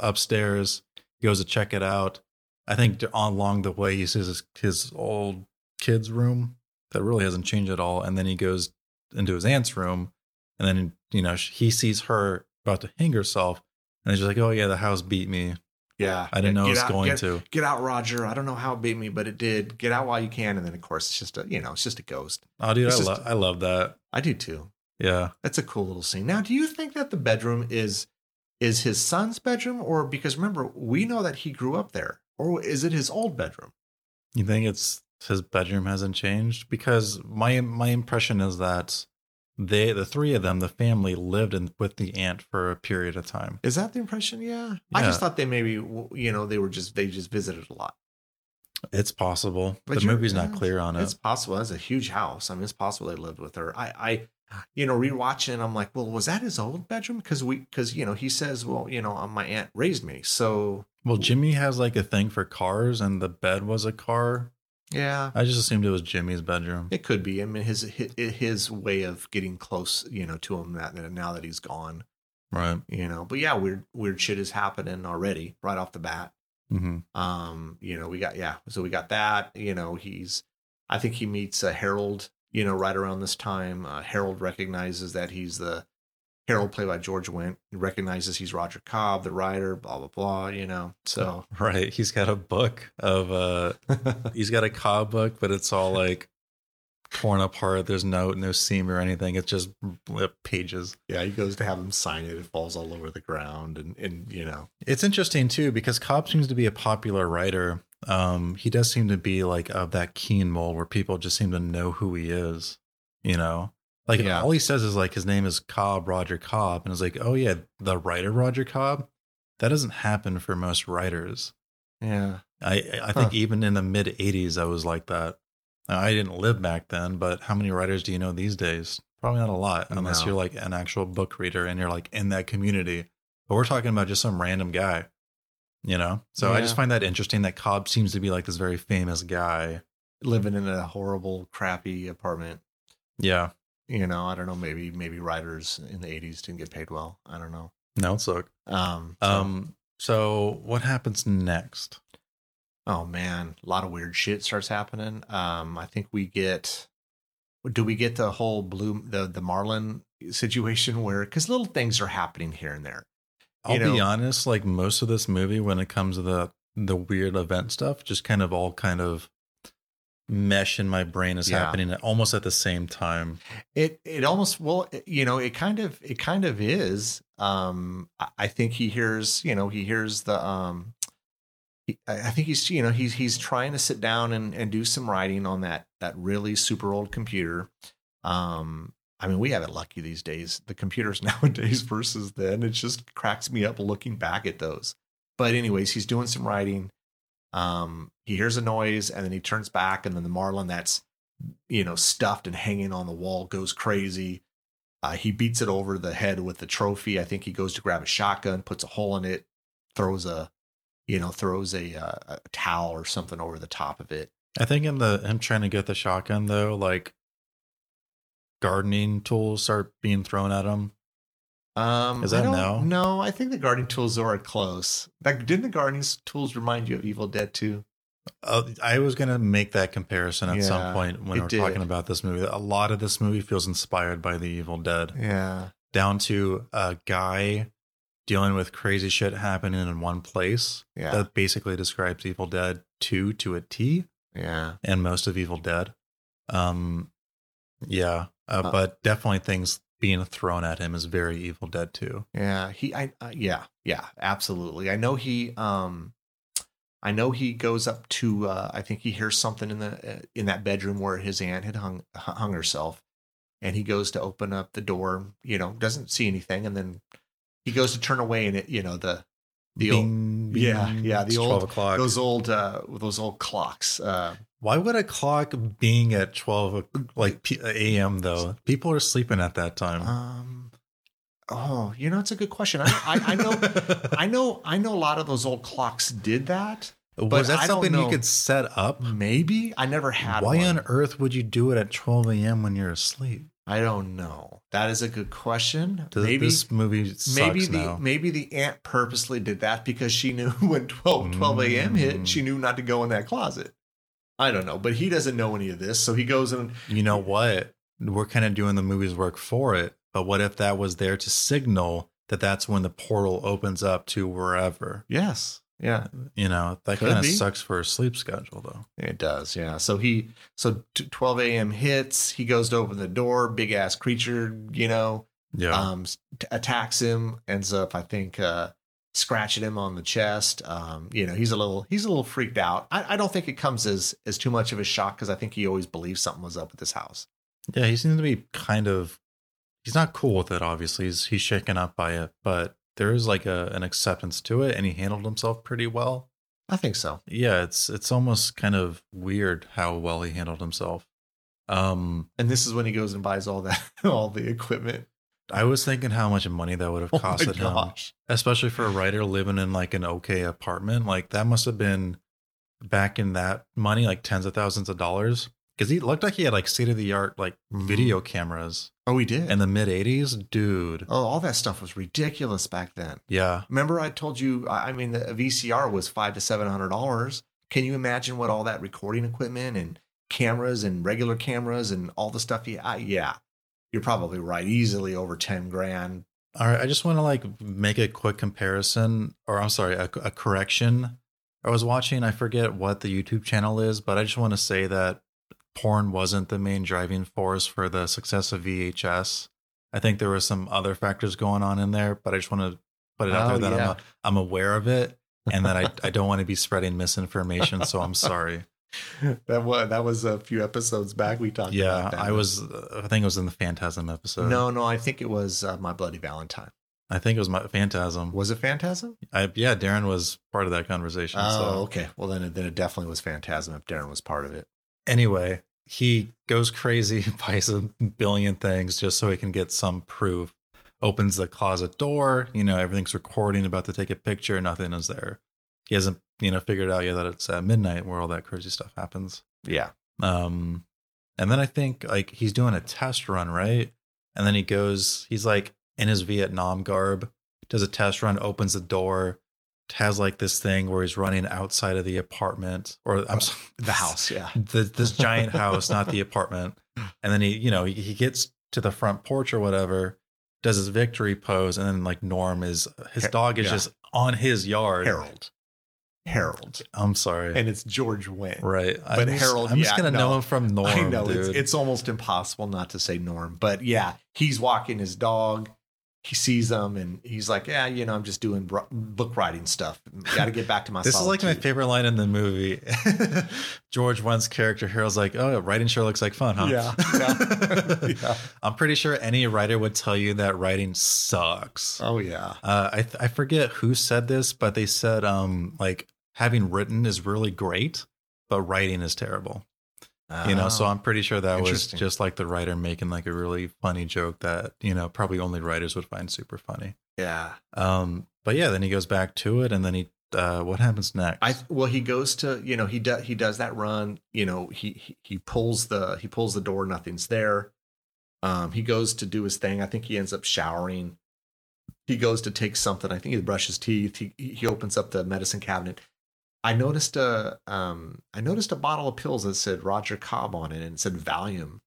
upstairs. He goes to check it out. I think along the way he sees his, his old kid's room that really hasn't changed at all. And then he goes into his aunt's room, and then you know he sees her about to hang herself, and he's like, "Oh yeah, the house beat me.
Yeah,
I didn't know it was
out-
going
get-
to."
Get out, Roger. I don't know how it beat me, but it did. Get out while you can, and then of course it's just a you know it's just a ghost.
Oh, dude, I
It's just-
love I love that.
I do too.
Yeah,
That's a cool little scene. Now, do you think that the bedroom is is his son's bedroom, or because remember we know that he grew up there, or is it his old bedroom?
you think it's his bedroom hasn't changed because my my impression is that they the three of them the family lived in with the aunt for a period of time.
Is that the impression? Yeah. I just thought they maybe you know they were just they just visited a lot.
It's possible.
But
the movie's not clear on it.
It's possible. That's a huge house. I mean, it's possible they lived with her. I, I, you know, rewatching, I'm like, well, was that his old bedroom? Because we, because you know, he says, well, you know, uh, my aunt raised me, so
Well, Jimmy has like a thing for cars, and the bed was a car.
yeah,
I just assumed it was Jimmy's bedroom.
it could be. I mean, his his, his way of getting close, you know, to him that now that he's gone,
Right.
you know. But yeah, weird weird shit is happening already right off the bat.
hmm
Um, you know, we got yeah, so we got that. You know, he's I think he meets a Harold. You know, right around this time, uh, Harold recognizes that he's the Harold played by George Wendt. He recognizes he's Roger Cobb, the writer. Blah blah blah. You know, so
Right. He's got a book of uh he's got a Cobb book, but it's all like torn apart. There's no no seam or anything. It's just pages.
yeah, he goes to have him sign it. It falls all over the ground, and and you know,
It's interesting too because Cobb seems to be a popular writer. Um, he does seem to be like of that King mold where people just seem to know who he is. You know, like
Yeah.
all he says is like his name is Cobb Roger Cobb, and it's like, oh yeah, the writer Roger Cobb. That doesn't happen for most writers.
yeah,
I I think
Huh.
even in the mid '80s, I was like that. I didn't live back then, but how many writers do you know these days? Probably not a lot, unless
No.
you're like an actual book reader and you're like in that community. But we're talking about just some random guy, you know. So I just find that interesting that Cobb seems to be like this very famous guy.
living in a horrible, crappy apartment.
Yeah,
You know, I don't know. Maybe maybe writers in the '80s didn't get paid well. I don't know.
no, it's look.
Um, so-
Um, so what happens next?
Oh man, a lot of weird shit starts happening. Um, I think we get. Do we get the whole blue the the Marlin situation where because little things are happening here and there.
I'll
You
be honest, like most of this movie, when it comes to the the weird event stuff, just kind of all kind of mesh in my brain is
Yeah.
happening at, almost at the same time.
It it almost well you know it kind of it kind of is. Um, I, think he hears you know he hears the um. he- I I think he's you know he's he's trying to sit down and, and do some writing on that that really super old computer. Um, I mean we have it lucky these days. The computers nowadays versus then it just cracks me up looking back at those. But anyways, he's doing some writing. Um, he hears a noise and then he turns back and then the marlin that's you know stuffed and hanging on the wall goes crazy. Uh, he beats it over the head with the trophy. I think he goes to grab a shotgun, puts a hole in it, throws a, you know, throws a, uh, a towel or something over the top of it.
I think in the him trying to get the shotgun though, like gardening tools start being thrown at him.
Um,
Is that no?
No, I think the gardening tools are close. Like, didn't the gardening tools remind you of Evil Dead too?
Uh, I was gonna make that comparison at
Yeah,
some point when we're
did.
talking about this movie. A lot of this movie feels inspired by The Evil Dead,
Yeah.
down to a guy dealing with crazy shit happening in one place.
Yeah.
That basically describes Evil Dead 2 to a T
yeah.
and most of Evil Dead. Um, yeah, uh,
Uh,
but definitely things being thrown at him is very Evil Dead too.
Yeah, he I uh, yeah, yeah, absolutely. I know he um I know he goes up to uh I think he hears something in the uh, in that bedroom where his aunt had hung hung herself and he goes to open up the door, you know, doesn't see anything and then he goes to turn away and it, you know, the the old,
Bing,
yeah, yeah, the old-
o'clock.
those old uh those old clocks. Uh
Why would a clock being at 12 like a.m. though? People are sleeping at that time.
um oh, you know, it's a good question. I I, I know I know I know a lot of those old clocks did that.
Was that
I
something you could set up?
Maybe I never had.
Why
one.
on earth would you do it at 12 a.m. when you're asleep?
I don't know. That is a good question.
Th-
maybe
this movie sucks
maybe the
now.
maybe the aunt purposely did that because she knew when 12, 12 a.m. hit,
Mm.
she knew not to go in that closet. I don't know, but he doesn't know any of this, so he goes and
You know what? We're kind of doing the movie's work for it. But what if that was there to signal that that's when the portal opens up to wherever?
yes, yeah,
You know, that kind of sucks for a sleep schedule, though.
it does. Yeah, so he so 12 a.m. hits. He goes to open the door. Big ass creature, you know,
Yeah.
um attacks him ends up i think uh scratching him on the chest um you know he's a little he's a little freaked out i, I don't think it comes as as too much of a shock because i think he always believed something was up with this house
yeah, he seems to be kind of. He's not cool with it, obviously. He's, he's shaken up by it, but there is like a, an acceptance to it, and he handled himself pretty well.
i think so
Yeah, it's it's almost kind of weird how well he handled himself. Um,
and this is when he goes and buys all that all the equipment
I was thinking how much money that would have
oh
costed him. especially for a writer living in like an okay apartment. Like that must have been back in that money like tens of thousands of dollars. Because he looked like he had like state of the art like video mm. cameras
oh he did?
in the mid 80s dude.
Oh all that stuff was ridiculous back then.
Yeah.
Remember i told you i mean the vcr was five to seven hundred dollars. Can you imagine what all that recording equipment and cameras and regular cameras and all the stuff he I, yeah you're probably right easily over 10 grand.
All right i just want to like make a quick comparison or i'm sorry a, a correction. I was watching i forget what the youtube channel is but i just want to say that porn wasn't the main driving force for the success of vhs i think there were some other factors going on in there but i just want to put it out
Oh,
there that
yeah.
I'm, I'm aware of it and that I, I don't want to be spreading misinformation so i'm sorry
that was that was a few episodes back we talked
yeah
about that.
I was i think it was in the phantasm episode.
No no i think it was uh, my bloody valentine.
I think it was my phantasm.
Was it phantasm?
I, yeah darren was part of that conversation
oh
so
okay. Well then it, then it definitely was phantasm if darren was part of it.
Anyway, he goes crazy, buys a billion things just so he can get some proof. Opens the closet door, you know, everything's recording, about to take a picture, nothing is there. He hasn't, you know, figured out yeah that it's at midnight where all that crazy stuff happens.
yeah
Um, and then I think like he's doing a test run, right? And then he goes, he's like in his Vietnam garb, does a test run, opens the door, has like this thing where he's running outside of the apartment, or I'm sorry,
the house yeah
the, this giant house, not the apartment. And then he, you know, he, he gets to the front porch or whatever, does his victory pose, and then like Norm is his dog is
yeah.
just on his yard.
harold harold
I'm sorry.
and it's George Wendt
right.
But
I'm just,
Harold,
I'm just gonna
no.
know him from Norm.
I know
dude.
it's, it's almost impossible not to say Norm, but yeah, he's walking his dog. He sees them and he's like, "Yeah, you know, I'm just doing bro- book writing stuff. Got to get back to my."
This is like my favorite line in the movie. George Wendt's character Harold's like, "Oh, writing sure looks like fun, huh?"
Yeah, yeah, yeah.
I'm pretty sure any writer would tell you that writing sucks.
Oh yeah,
Uh, I th- I forget who said this, but they said um like having written is really great, but writing is terrible. You know, so
Oh.
I'm pretty sure that was just like the writer making like a really funny joke that you know probably only writers would find super funny.
yeah.
Um, but yeah, then he goes back to it, and then he uh, what happens next?
I well, he goes to you know he does he does that run. You know he he, he pulls the he pulls the door. Nothing's there. Um, he goes to do his thing. I think he ends up showering. He goes to take something. I think he brushes teeth. He he opens up the medicine cabinet. I noticed a um I noticed a bottle of pills that said Roger Cobb on it and it said Valium.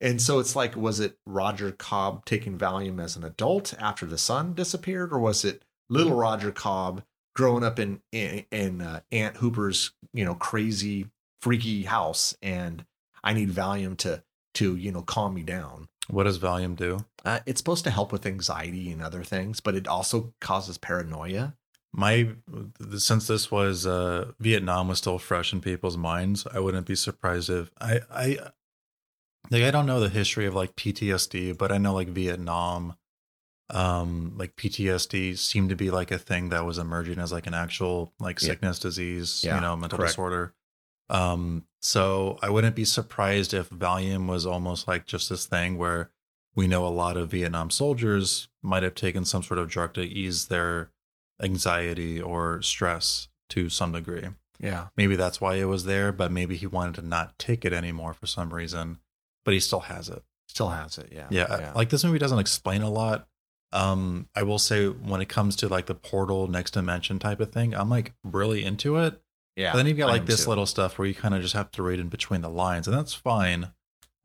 And so it's like, was it Roger Cobb taking Valium as an adult after the son disappeared, or was it little Roger Cobb growing up in in, in uh, Aunt Hooper's you know crazy freaky house, and I need Valium to to you know calm me down.
what does Valium do?
Uh, it's supposed to help with anxiety and other things, but it also causes paranoia.
My since this was uh Vietnam was still fresh in people's minds, I wouldn't be surprised if I I like I don't know the history of like PTSD, but I know like Vietnam um like PTSD seemed to be like a thing that was emerging as like an actual like
Yeah.
sickness disease,
Yeah,
you know, mental
correct.
disorder. Um so I wouldn't be surprised if Valium was almost like just this thing where we know a lot of Vietnam soldiers might have taken some sort of drug to ease their anxiety or stress to some degree.
Yeah,
Maybe that's why it was there, but maybe he wanted to not take it anymore for some reason, but he still has it.
still has it. Yeah,
Yeah. Like this movie doesn't explain a lot. Um, I will say when it comes to like the portal next dimension type of thing, I'm like really into it.
Yeah.
But then you've got like this
too.
little stuff where you kind of just have to read in between the lines, and that's fine.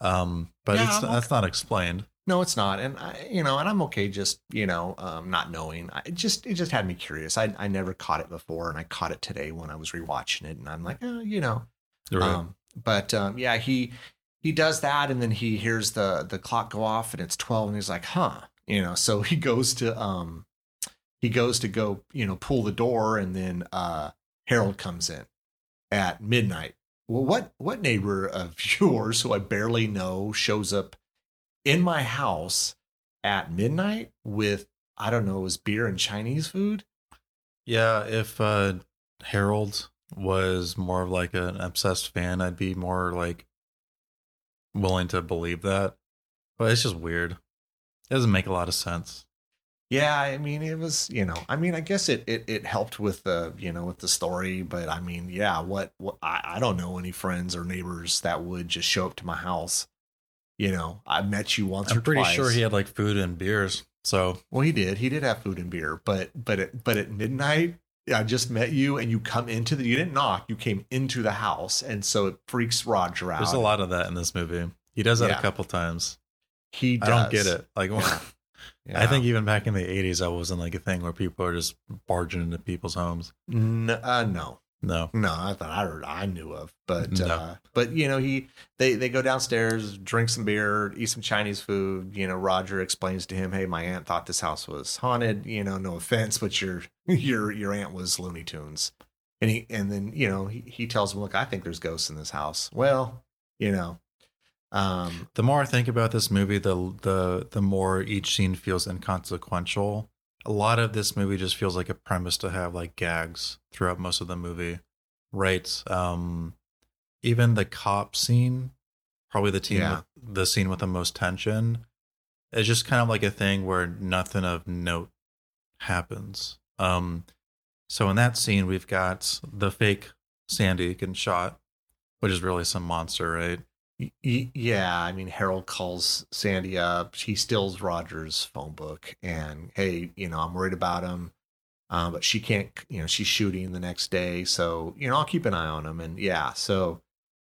Um, but
Yeah,
it's
I'm
that's not explained.
No, it's not, and I, you know, and I'm okay just you know, um, not knowing. I it just it just had me curious. I I never caught it before, and I caught it today when I was rewatching it, and I'm like, oh, you know,
Right.
Um, but um, yeah, he he does that, and then he hears the the clock go off, and it's twelve, and he's like, "Huh," you know. So he goes to um he goes to go you know pull the door, and then uh Harold comes in at midnight. Well, what what neighbor of yours who I barely know shows up in my house at midnight with I don't know, it was beer and Chinese food?
yeah, if uh, Harold was more of like an obsessed fan, I'd be more like willing to believe that. But it's just weird. It doesn't make a lot of sense.
Yeah, I mean, it was, you know, I mean, I guess it it, it helped with the, you know, with the story, but I mean, yeah, what, what I, I don't know any friends or neighbors that would just show up to my house. You know, I met you once or
I'm pretty
twice.
sure he had like food and beers. So
Well, he did. He did have food and beer, but but at, but at midnight, I just met you, and you come into the. You didn't knock. You came into the house, and so it freaks Roger out.
there's a lot of that in this movie. He does that
Yeah.
a couple times.
He
I don't get it. Like
Yeah.
I think even back in the 80s, that wasn't like a thing where people are just barging into people's homes.
N- uh, no,
No.
No, I thought I heard I knew of, but
No.
uh, but you know he they they go downstairs, drink some beer, eat some Chinese food. You know, Roger explains to him, "Hey, my aunt thought this house was haunted. You know, no offense, but your your your aunt was Looney Tunes." And he and then you know he he tells him, "Look, I think there's ghosts in this house." Well, you know, um,
The more I think about this movie, the the the more each scene feels inconsequential. A lot of this movie just feels like a premise to have like gags throughout most of the movie. Right. Um even the cop scene, probably the team
Yeah.
with, the scene with the most tension, is just kind of like a thing where nothing of note happens. Um so in that scene we've got the fake Sandy getting shot, which is really some monster, right?
Yeah, I mean Harold calls Sandy up. She steals Roger's phone book, and hey, you know I'm worried about him, uh, but she can't. You know she's shooting the next day, so you know I'll keep an eye on him. And yeah, so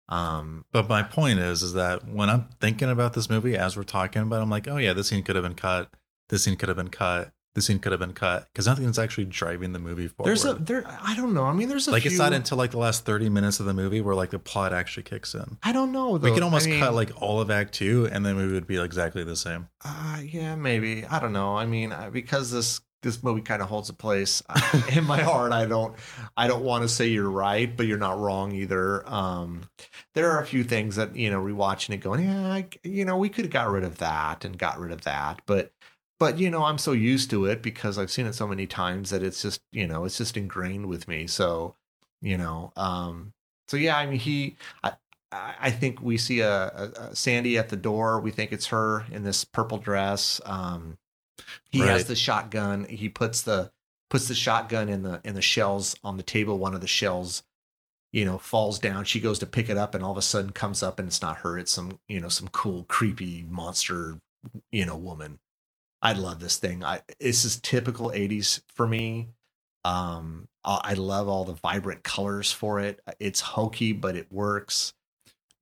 um,
But my point is, is that when I'm thinking about this movie as we're talking about, it, I'm like, oh yeah, this scene could have been cut. This scene could have been cut. This scene could have been cut because nothing's actually driving the movie forward.
there's a there. I don't know. I mean, there's a
like
few,
it's not until like the last 30 minutes of the movie where like the plot actually kicks in.
I don't know.
we could almost
I mean,
cut like all of Act Two, and then we would be exactly the same.
Uh, yeah, maybe. I don't know. I mean, because this this movie kind of holds a place in my heart. I don't I don't want to say you're right, but you're not wrong either. Um, there are a few things that you know, rewatching it, going, yeah, I, you know, we could have got rid of that and got rid of that, but but you know, I'm so used to it because I've seen it so many times that it's just you know, it's just ingrained with me. So you know, um, so yeah, I mean, he. I, I think we see a, a, a Sandy at the door. We think it's her in this purple dress. Um, he has the shotgun. He puts the puts the shotgun in the in the shells on the table. One of the shells, you know, falls down. She goes to pick it up, and all of a sudden comes up, and it's not her. It's some you know some cool creepy monster, you know, woman. I love this thing. I this is typical '80s for me. Um, I I love all the vibrant colors for it. It's hokey, but it works.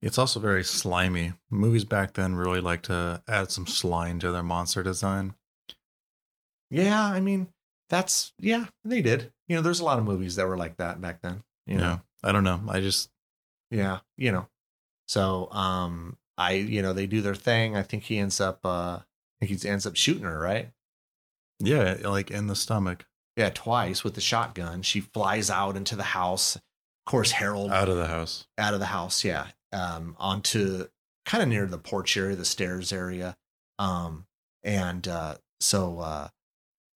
It's also very slimy. Movies back then really like to add some slime to their monster design.
Yeah, I mean, that's yeah, they did. You know, there's a lot of movies that were like that back then. You know,
I don't know. I just
yeah, you know. So, um, I you know they do their thing. I think he ends up, uh, think he ends up shooting her, right?
yeah, like in the stomach,
Yeah, twice with the shotgun. She flies out into the house. Of course, Harold
out of the house.
out of the house yeah um onto kind of near the porch area the stairs area um and uh so uh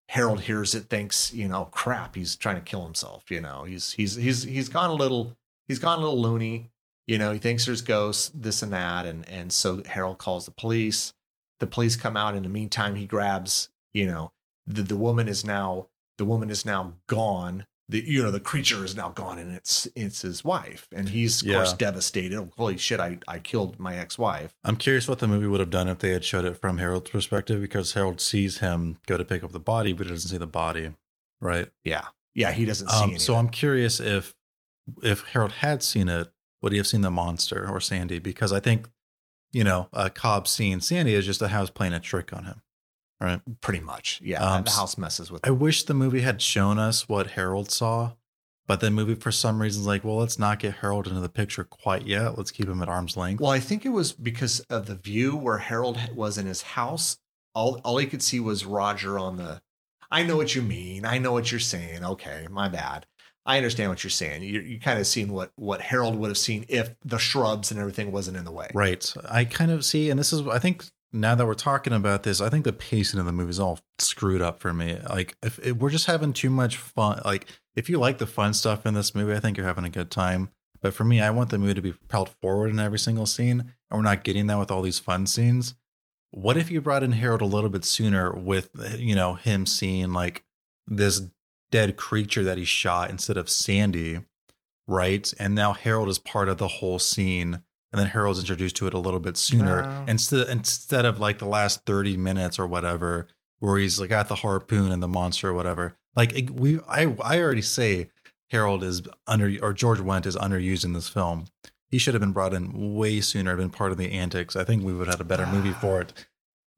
harold hears it thinks you know crap he's trying to kill himself you know he's he's he's he's gone a little he's gone a little loony you know he thinks there's ghosts this and that and and so harold calls the police the police come out in the meantime he grabs you know the, the woman is now the woman is now gone the you know the creature is now gone and it's it's his wife and he's of course devastated Oh, holy shit i i killed my ex-wife
I'm curious what the movie would have done if they had showed it from Harold's perspective because Harold sees him go to pick up the body, but he doesn't see the body. Right.
yeah yeah he doesn't see
Um, so I'm curious if if Harold had seen it, would he have seen the monster or Sandy? Because I think, you know, uh, Cobb seeing Sandy is just a house playing a trick on him, right?
Pretty much. Yeah.
Um,
the house messes with
I wish the movie had shown us what Harold saw, but the movie for some reason is like, well, let's not get Harold into the picture quite yet. Let's keep him at arm's length.
Well, I think it was because of the view where Harold was in his house. All all he could see was Roger on the. I know what you mean. I know what you're saying. Okay, my bad. I understand what you're saying. You you kind of seen what what Harold would have seen if the shrubs and everything wasn't in the way.
Right. I kind of see, and this is, I think now that we're talking about this, I think the pacing of the movie is all screwed up for me. Like, if, if we're just having too much fun, like, if you like the fun stuff in this movie, I think you're having a good time. But for me, I want the movie to be propelled forward in every single scene, and we're not getting that with all these fun scenes. What if you brought in Harold a little bit sooner with, you know, him seeing like this dead creature that he shot instead of Sandy, right? And now Harold is part of the whole scene, and then Harold's introduced to it a little bit sooner
No.
instead instead of like the last thirty minutes or whatever, where he's like at the harpoon and the monster or whatever. Like we, I, I already say Harold is under or George Wendt is underused in this film. He should have been brought in way sooner, been part of the antics. I think we would have had a better movie for it.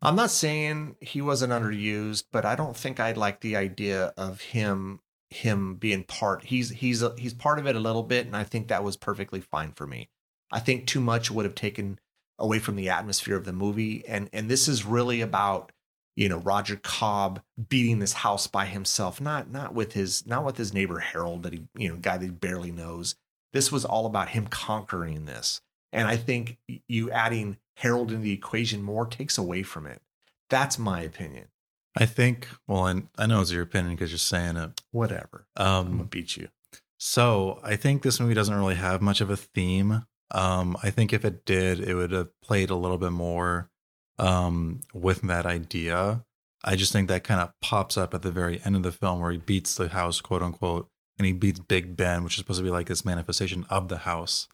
I'm not saying he wasn't underused, but I don't think I'd like the idea of him him being part. He's he's a, he's part of it a little bit, and I think that was perfectly fine for me. I think too much would have taken away from the atmosphere of the movie, and and this is really about you know Roger Cobb beating this house by himself, not not with his not with his neighbor Harold that he you know guy that he barely knows. This was all about him conquering this, and I think you adding Harold in the equation more takes away from it. That's my opinion.
I think. Well, and I know it's your opinion because you're saying it.
Whatever. I'm gonna
Um,
beat you.
so I think this movie doesn't really have much of a theme. Um, I think if it did, it would have played a little bit more um, with that idea. I just think that kind of pops up at the very end of the film where he beats the house, quote unquote, and he beats Big Ben, which is supposed to be like this manifestation of the house.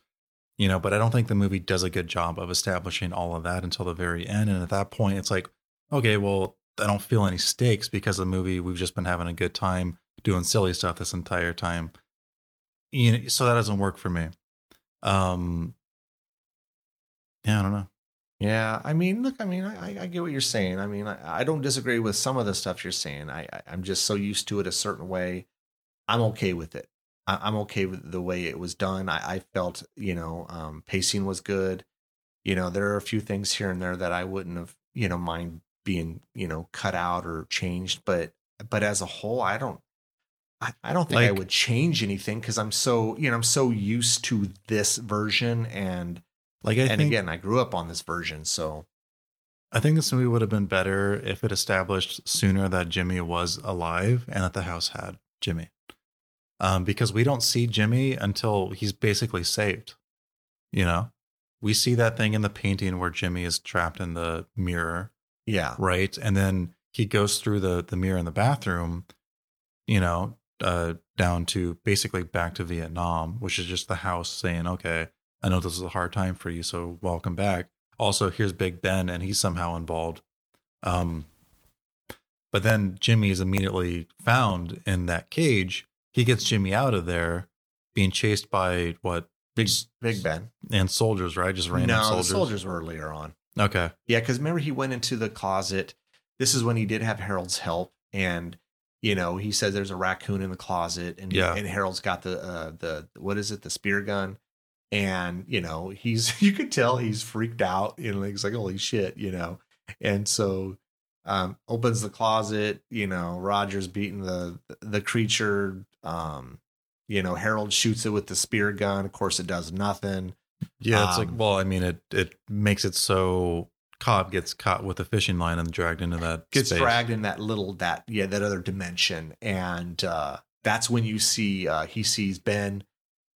You know, but I don't think the movie does a good job of establishing all of that until the very end. And at that point, it's like, okay, well, I don't feel any stakes because the movie we've just been having a good time doing silly stuff this entire time. You know, so that doesn't work for me. Um, yeah, I don't know.
Yeah, I mean, look, I mean, I, I get what you're saying. I mean, I, I don't disagree with some of the stuff you're saying. I, I I'm just so used to it a certain way. I'm okay with it. I, I'm okay with the way it was done. I, I felt, you know, um, pacing was good. You know, there are a few things here and there that I wouldn't have, you know, mind being, you know, cut out or changed. But, but as a whole, I don't, I, I don't think I would change anything because I'm so, you know, I'm so used to this version and
Like I
and
think
again, I grew up on this version, so
I think this movie would have been better if it established sooner that Jimmy was alive and that the house had Jimmy. Um, because we don't see Jimmy until he's basically saved. You know, we see that thing in the painting where Jimmy is trapped in the mirror,
yeah,
right? And then he goes through the the mirror in the bathroom, you know, uh, down to basically back to Vietnam, which is just the house saying, "Okay, I know this is a hard time for you, so welcome back." Also, here's Big Ben, and he's somehow involved. Um, but then Jimmy is immediately found in that cage. He gets Jimmy out of there, being chased by what
Big Big Ben.
and soldiers, right? Just random
no,
soldiers.
the soldiers were later on.
Okay,
Yeah, because remember he went into the closet. This is when he did have Harold's help, and you know he says there's a raccoon in the closet, and
Yeah.
and Harold's got the uh, the what is it the spear gun, and you know he's you could tell he's freaked out, know he's like holy shit, you know, and so um opens the closet, you know Roger's beating the the creature, um you know Harold shoots it with the spear gun, of course it does nothing.
yeah. It's
Um,
like, well, I mean, it it makes it so Cobb gets caught with a fishing line and dragged into that
gets
space.
dragged in that little that yeah that other dimension and uh that's when you see uh he sees ben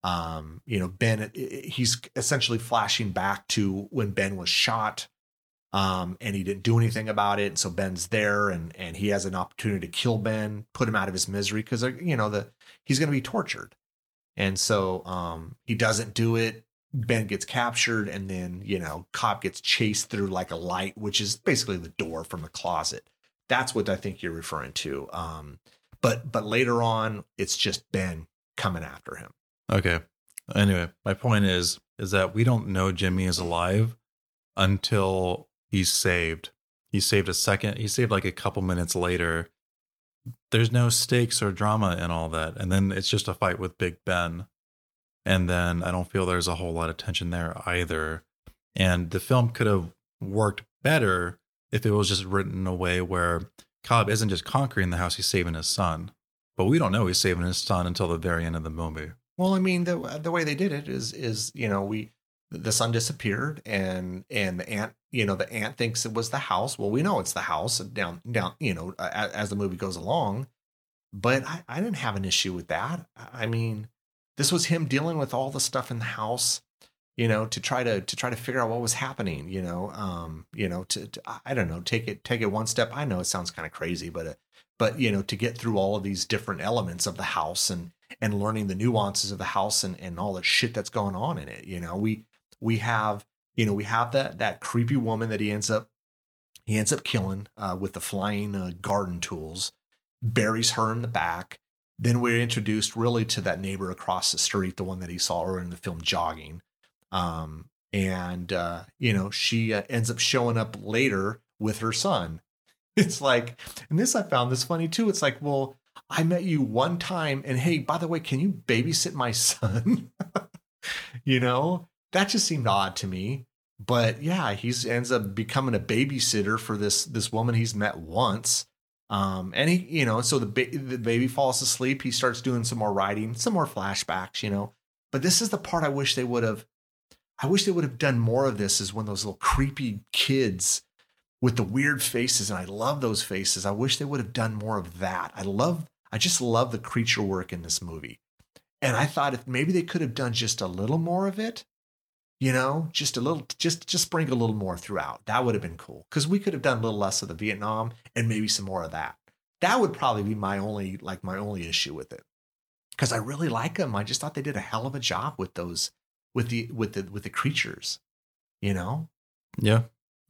um you know ben he's essentially flashing back to when ben was shot um and he didn't do anything about it so ben's there and and he has an opportunity to kill ben put him out of his misery because you know the he's going to be tortured and so um he doesn't do it Ben gets captured, and then you know, Cobb gets chased through like a light, which is basically the door from the closet. That's what I think you're referring to. Um, but but later on, it's just Ben coming after him.
Okay. Anyway, my point is is that we don't know Jimmy is alive until he's saved. He saved a second. He saved like a couple minutes later. There's no stakes or drama in all that, and then it's just a fight with Big Ben. And then I don't feel there's a whole lot of tension there either. And the film could have worked better if it was just written in a way where Cobb isn't just conquering the house, he's saving his son. But we don't know he's saving his son until the very end of the movie.
Well, I mean, the the way they did it is is you know we the son disappeared and and the aunt you know the aunt thinks it was the house. Well, we know it's the house down down you know as, as the movie goes along. But I, I didn't have an issue with that. I mean, this was him dealing with all the stuff in the house you know to try to to try to figure out what was happening you know um you know to, to i don't know take it take it one step i know it sounds kind of crazy but uh, but you know to get through all of these different elements of the house and and learning the nuances of the house and and all the shit that's going on in it you know we we have you know we have that that creepy woman that he ends up he ends up killing uh, with the flying uh, garden tools buries her in the back. Then we're introduced really to that neighbor across the street the one that he saw earlier in the film jogging. Um, and uh, you know she uh, ends up showing up later with her son. It's like and this i found this funny too. It's like well I met you one time and hey, by the way, can you babysit my son? you know, that just seemed odd to me. But yeah, he's ends up becoming a babysitter for this this woman he's met once. Um, and he, you know, so the, ba- the baby falls asleep. He starts doing some more writing, some more flashbacks, you know. But this is the part I wish they would have. I wish they would have done more of this. Is when those little creepy kids with the weird faces, and I love those faces. I wish they would have done more of that. I love I just love the creature work in this movie. And I thought if maybe they could have done just a little more of it, you know, just a little, just just sprinkle a little more throughout. That would have been cool because we could have done a little less of the Vietnam and maybe some more of that. That would probably be my only like my only issue with it because I really like them. I just thought they did a hell of a job with those with the with the with the creatures, you know.
Yeah,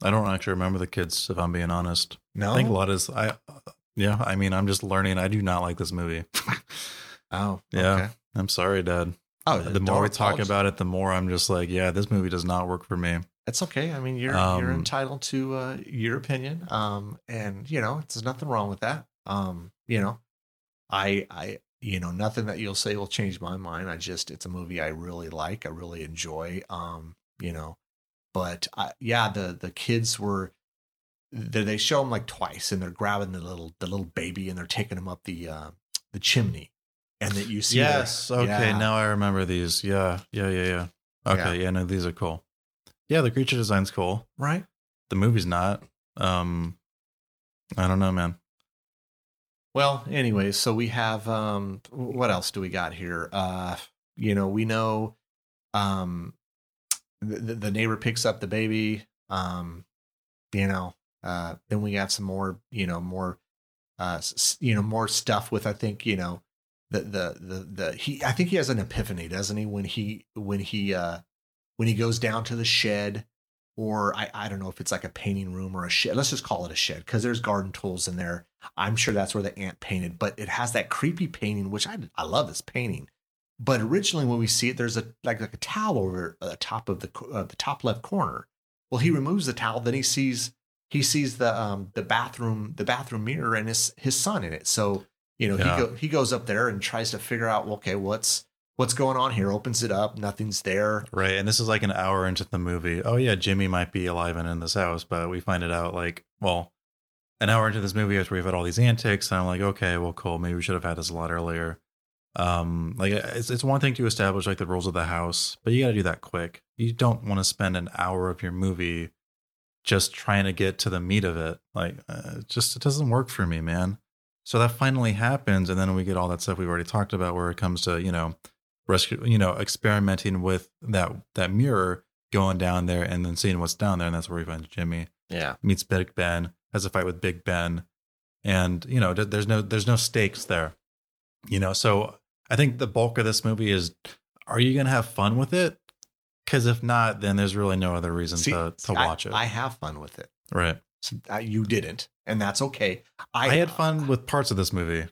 I don't actually remember the kids if I'm being honest.
No,
I think a lot is I yeah, I mean, I'm just learning. I do not like this movie.
oh,
yeah.
okay.
I'm sorry, Dad.
Oh,
the more we talk about it, the more I'm just like, yeah, this movie does not work for me.
It's okay. I mean, you're
Um,
you're entitled to uh, your opinion, um, and you know, there's nothing wrong with that. Um, you know, I I you know, nothing that you'll say will change my mind. I just it's a movie I really like. I really enjoy. Um, you know, but I, yeah, the the kids were they they show them like twice, and they're grabbing the little the little baby, and they're taking him up the uh, the chimney, and that you see.
Yes. Okay.
Yeah.
Now I remember these. Yeah. Yeah. Yeah. Yeah. Okay. Yeah. No, these are cool. Yeah. The creature design's cool.
right.
The movie's not. Um, I don't know, man.
Well, anyway, so we have um what else do we got here? Uh you know, we know um the, the neighbor picks up the baby um you know, uh then we got some more, you know, more uh you know, more stuff with I think, you know, the the the he I think he has an epiphany, doesn't he, when he when he uh when he goes down to the shed or I, I don't know if it's like a painting room or a shed. Let's just call it a shed because there's garden tools in there. I'm sure that's where the aunt painted, but it has that creepy painting, which I I love this painting. But originally, when we see it, there's a like like a towel over the top of the uh, the top left corner. Well, he removes the towel, then he sees he sees the um the bathroom the bathroom mirror and his his son in it. So you know
Yeah.
he go he goes up there and tries to figure out okay what's what's going on here. Opens it up, nothing's there.
Right. And this is like an hour into the movie. Oh yeah, Jimmy might be alive and in this house, but we find it out like, well, an hour into this movie after we've had all these antics, and I'm like, okay, well, cool. Maybe we should have had this a lot earlier. Um, like it's it's one thing to establish like the rules of the house, but you got to do that quick. You don't want to spend an hour of your movie just trying to get to the meat of it. Like, uh, it just it doesn't work for me, man. So that finally happens, and then we get all that stuff we've already talked about, where it comes to you know rescue, you know, experimenting with that that mirror, going down there, and then seeing what's down there, and that's where we find Jimmy
Yeah,
meets Big Ben, has a fight with Big Ben, and you know, there's no there's no stakes there, you know. So I think the bulk of this movie is, are you gonna have fun with it? Because if not, then there's really no other reason
See,
to to
I-
watch it.
I have fun with it.
right.
So, uh, you didn't, and that's okay. I,
I, had fun with parts of this movie.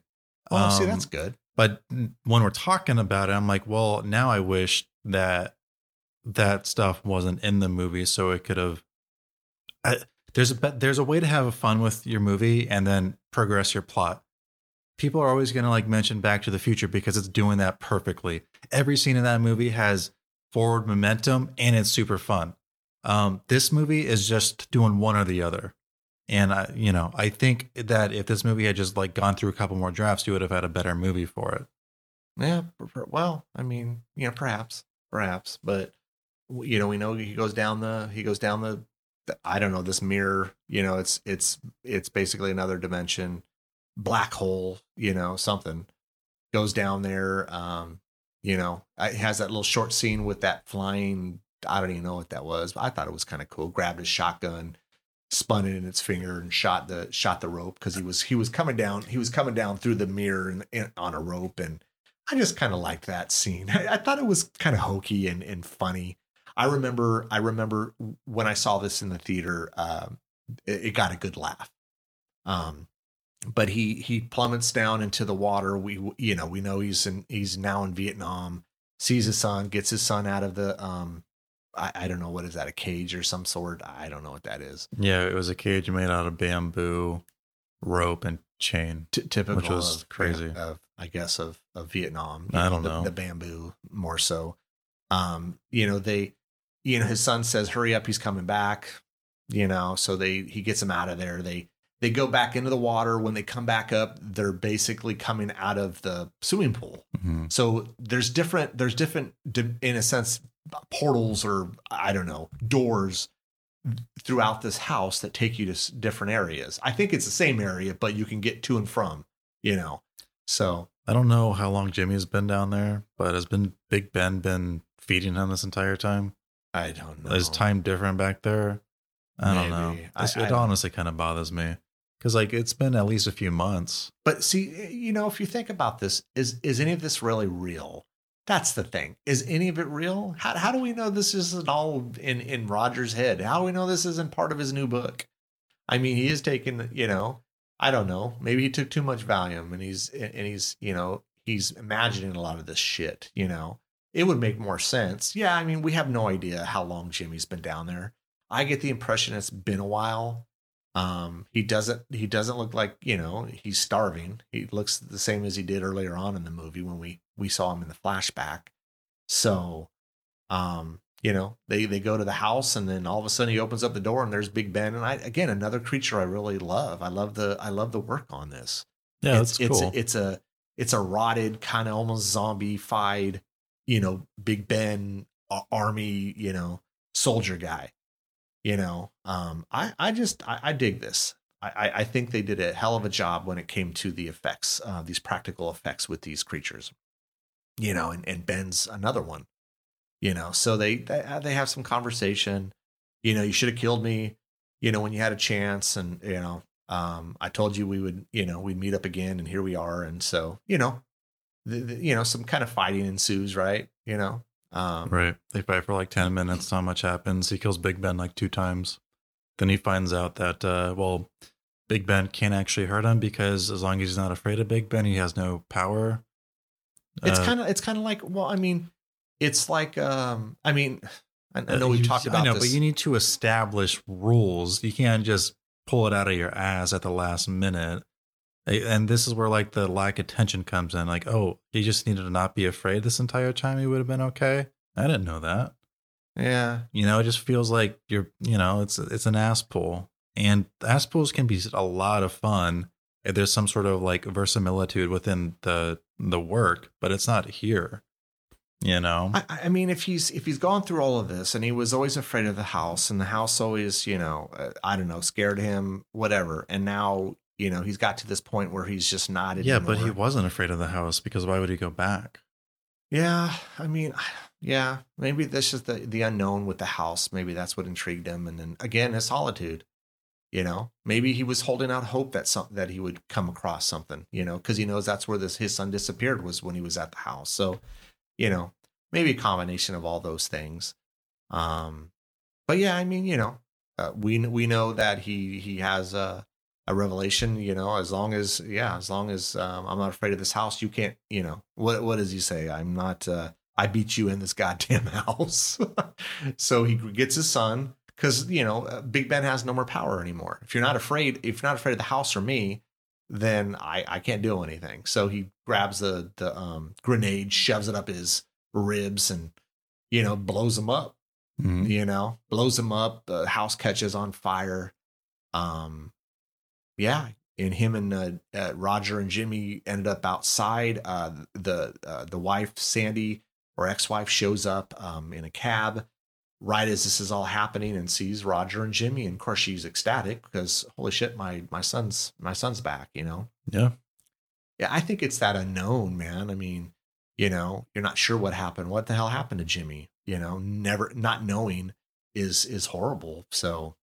Oh, see,
Um,
that's good.
but when we're talking about it, I'm like, well, now I wish that that stuff wasn't in the movie, so it could have. I, there's a there's a way to have fun with your movie and then progress your plot. People are always going to like mention Back to the Future because it's doing that perfectly. Every scene in that movie has forward momentum and it's super fun. Um, this movie is just doing one or the other. And I, you know, I think that if this movie had just like gone through a couple more drafts, you would have had a better movie for it.
Yeah, well, I mean, you know, perhaps, perhaps, but you know, we know he goes down the he goes down the, the I don't know this mirror. You know, it's it's it's basically another dimension, black hole. You know, something goes down there. Um, you know, it has that little short scene with that flying. I don't even know what that was, but I thought it was kind of cool. Grabbed his shotgun, spun it in its finger, and shot the shot the rope because he was he was coming down. He was coming down through the mirror and, and on a rope, and I just kind of liked that scene. I, I, thought it was kind of hokey and and funny. I remember I remember when I saw this in the theater, uh, it, it, got a good laugh. Um, but he he plummets down into the water. We you know we know he's in he's now in Vietnam. Sees his son, gets his son out of the um, I, I don't know what is that a cage or some sort. I don't know what that is.
Yeah, it was a cage made out of bamboo, rope, and chain.
T- typical,
which was
of,
crazy.
Of, I guess of of Vietnam.
I don't
the,
know
the bamboo more so. Um, you know they, you know his son says, "Hurry up, he's coming back." You know, so they he gets him out of there. They they go back into the water. When they come back up, they're basically coming out of the swimming pool.
Mm-hmm.
So there's different, there's different, in a sense, portals or I don't know, doors throughout this house that take you to different areas. I think it's the same area, but you can get to and from, you know. So
I don't know how long Jimmy's been down there, but has been Big Ben been feeding him this entire time?
I don't know.
Is time different back there? I don't know. This, I, I it honestly kind of bothers me because like it's been at least a few months.
But see, eh, you know, if you think about this, is is any of this really real? That's the thing. Is any of it real? How how do we know this isn't all in in Roger's head? How do we know this isn't part of his new book? I mean, he is taking, you know, I don't know. Maybe he took too much Valium and he's and he's, you know, he's imagining a lot of this shit, you know. It would make more sense. Yeah, I mean, we have no idea how long Jimmy's been down there. I get the impression it's been a while um, he doesn't he doesn't look like you know he's starving. He looks the same as he did earlier on in the movie when we we saw him in the flashback. So, um, you know they they go to the house and then all of a sudden he opens up the door and there's Big Ben and I again another creature I really love. I love the I love the work on this.
Yeah,
it's,
that's cool.
It's, it's a it's a rotted kind of almost zombie-fied, you know, Big Ben army, you know, soldier guy you know um, i i just i, I dig this I, I think they did a hell of a job when it came to the effects, uh, these practical effects with these creatures, you know, and, and Ben's another one, you know, so they, they, uh, they have some conversation, you know, you should have killed me, you know, when you had a chance. And, you know, um, I told you we would, you know, we'd meet up again and here we are. And so, you know, the, the, you know, some kind of fighting ensues, right. You know,
um, right. They fight for like 10 minutes. Not much happens. He kills Big Ben like two times. Then he finds out that, uh, well, Big Ben can't actually hurt him because as long as he's not afraid of Big Ben, he has no power.
It's uh, kind of, it's kind of like, well, I mean, it's like, um, I mean, I, I know uh, we talked about
I know,
this.
but you need to establish rules. You can't just pull it out of your ass at the last minute and this is where like the lack of tension comes in. Like, oh, he just needed to not be afraid this entire time. He would have been okay. I didn't know that.
Yeah,
you know, it just feels like you're, you know, it's it's an ass pull, and ass pulls can be a lot of fun. If there's some sort of like verisimilitude within the the work, but it's not here. You know,
I, I mean, if he's if he's gone through all of this and he was always afraid of the house, and the house always, you know, uh, I don't know, scared him, whatever, and now you know he's got to this point where he's just not
anymore. yeah but he wasn't afraid of the house because why would he go back?
Yeah i mean yeah maybe this is the the unknown with the house. Maybe that's what intrigued him. And then again his solitude you know? Maybe he was holding out hope that some that he would come across something you know? Because he knows that's where this his son disappeared was when he was at the house. So you know maybe a combination of all those things. Um but yeah i mean you know uh, we we know that he he has a a revelation. You know, as long as yeah, as long as um, I'm not afraid of this house, you can't. You know, what what does he say? I'm not. Uh, I beat you in this goddamn house. so he gets his son because you know uh, Big Ben has no more power anymore. If you're not afraid, if you're not afraid of the house or me, then I I can't do anything. So he grabs the the um, grenade, shoves it up his ribs, and you know blows him up.
Mhm.
You know, blows him up. The house catches on fire. Um, yeah, and him and uh, uh, Roger and Jimmy ended up outside. Uh, the uh, the wife Sandy or ex-wife shows up um, in a cab right as this is all happening and sees Roger and Jimmy. And of course, she's ecstatic because holy shit, my my son's my son's back. You know.
Yeah.
Yeah, I think it's that unknown, man. I mean, you know, you're not sure what happened. What the hell happened to Jimmy? You know, never not knowing is is horrible. So,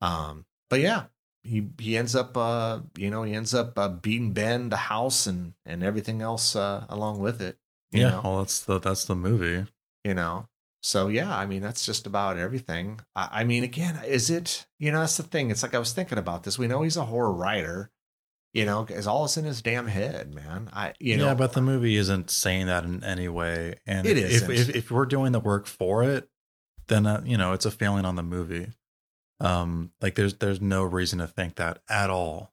um, but yeah, he he ends up, uh, you know, he ends up uh, beating Ben, the house, and and everything else uh, along with it. You
yeah.
know?
Well, that's the that's the movie.
you know so yeah i mean that's just about everything I, I mean again is it you know that's the thing it's like i was thinking about this we know he's a horror writer you know is all in his damn head man i you know
yeah, but the movie isn't saying that in any way. And
it
is
if,
if if we're doing the work for it, then uh, you know it's a failing on the movie. Um, like there's there's no reason to think that at all.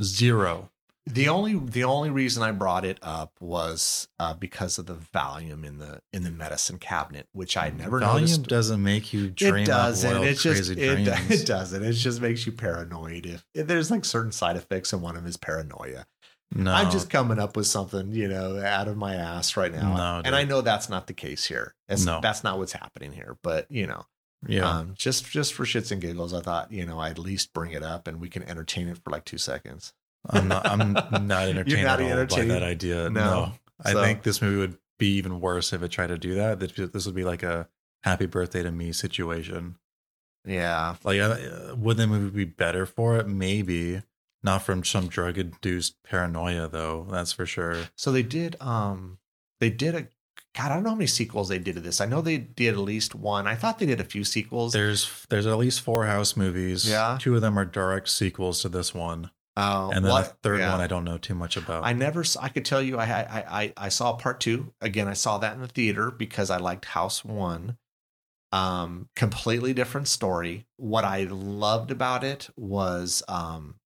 Zero.
the only the only reason i brought it up was uh because of the Valium in the in the medicine cabinet which i never
Valium
noticed
doesn't make you dream
it doesn't.
wild,
It just
crazy
it, it doesn't. It just makes you paranoid. If, if there's like certain side effects, and one of them is paranoia.
no,
I'm just coming up with something, you know, out of my ass right now.
No,
and I know that's not the case here. That's,
No.
that's not what's happening here. But you know,
yeah.
um, just just for shits and giggles, I thought, you know, I'd at least bring it up and we can entertain it for like two seconds.
I'm not. I'm not entertained
not
at all by that idea.
No.
No, I
So-
think this movie would be even worse if it tried to do that. This would be like a "Happy Birthday to Me" situation.
Yeah,
Like, uh, would the movie be better for it? Maybe not from some drug-induced paranoia, though. That's for sure.
So they did um they did a God, I don't know how many sequels they did to this. I know they did at least one. I thought they did a few sequels.
There's there's at least four House movies.
Yeah.
two of them are direct sequels to this one,
Oh,
and then
what-
the third
yeah.
one I don't know too much about.
I never I could tell you I I, I I saw part 2. Again, I saw that in the theater because I liked House 1. Um completely different story. What I loved about it was um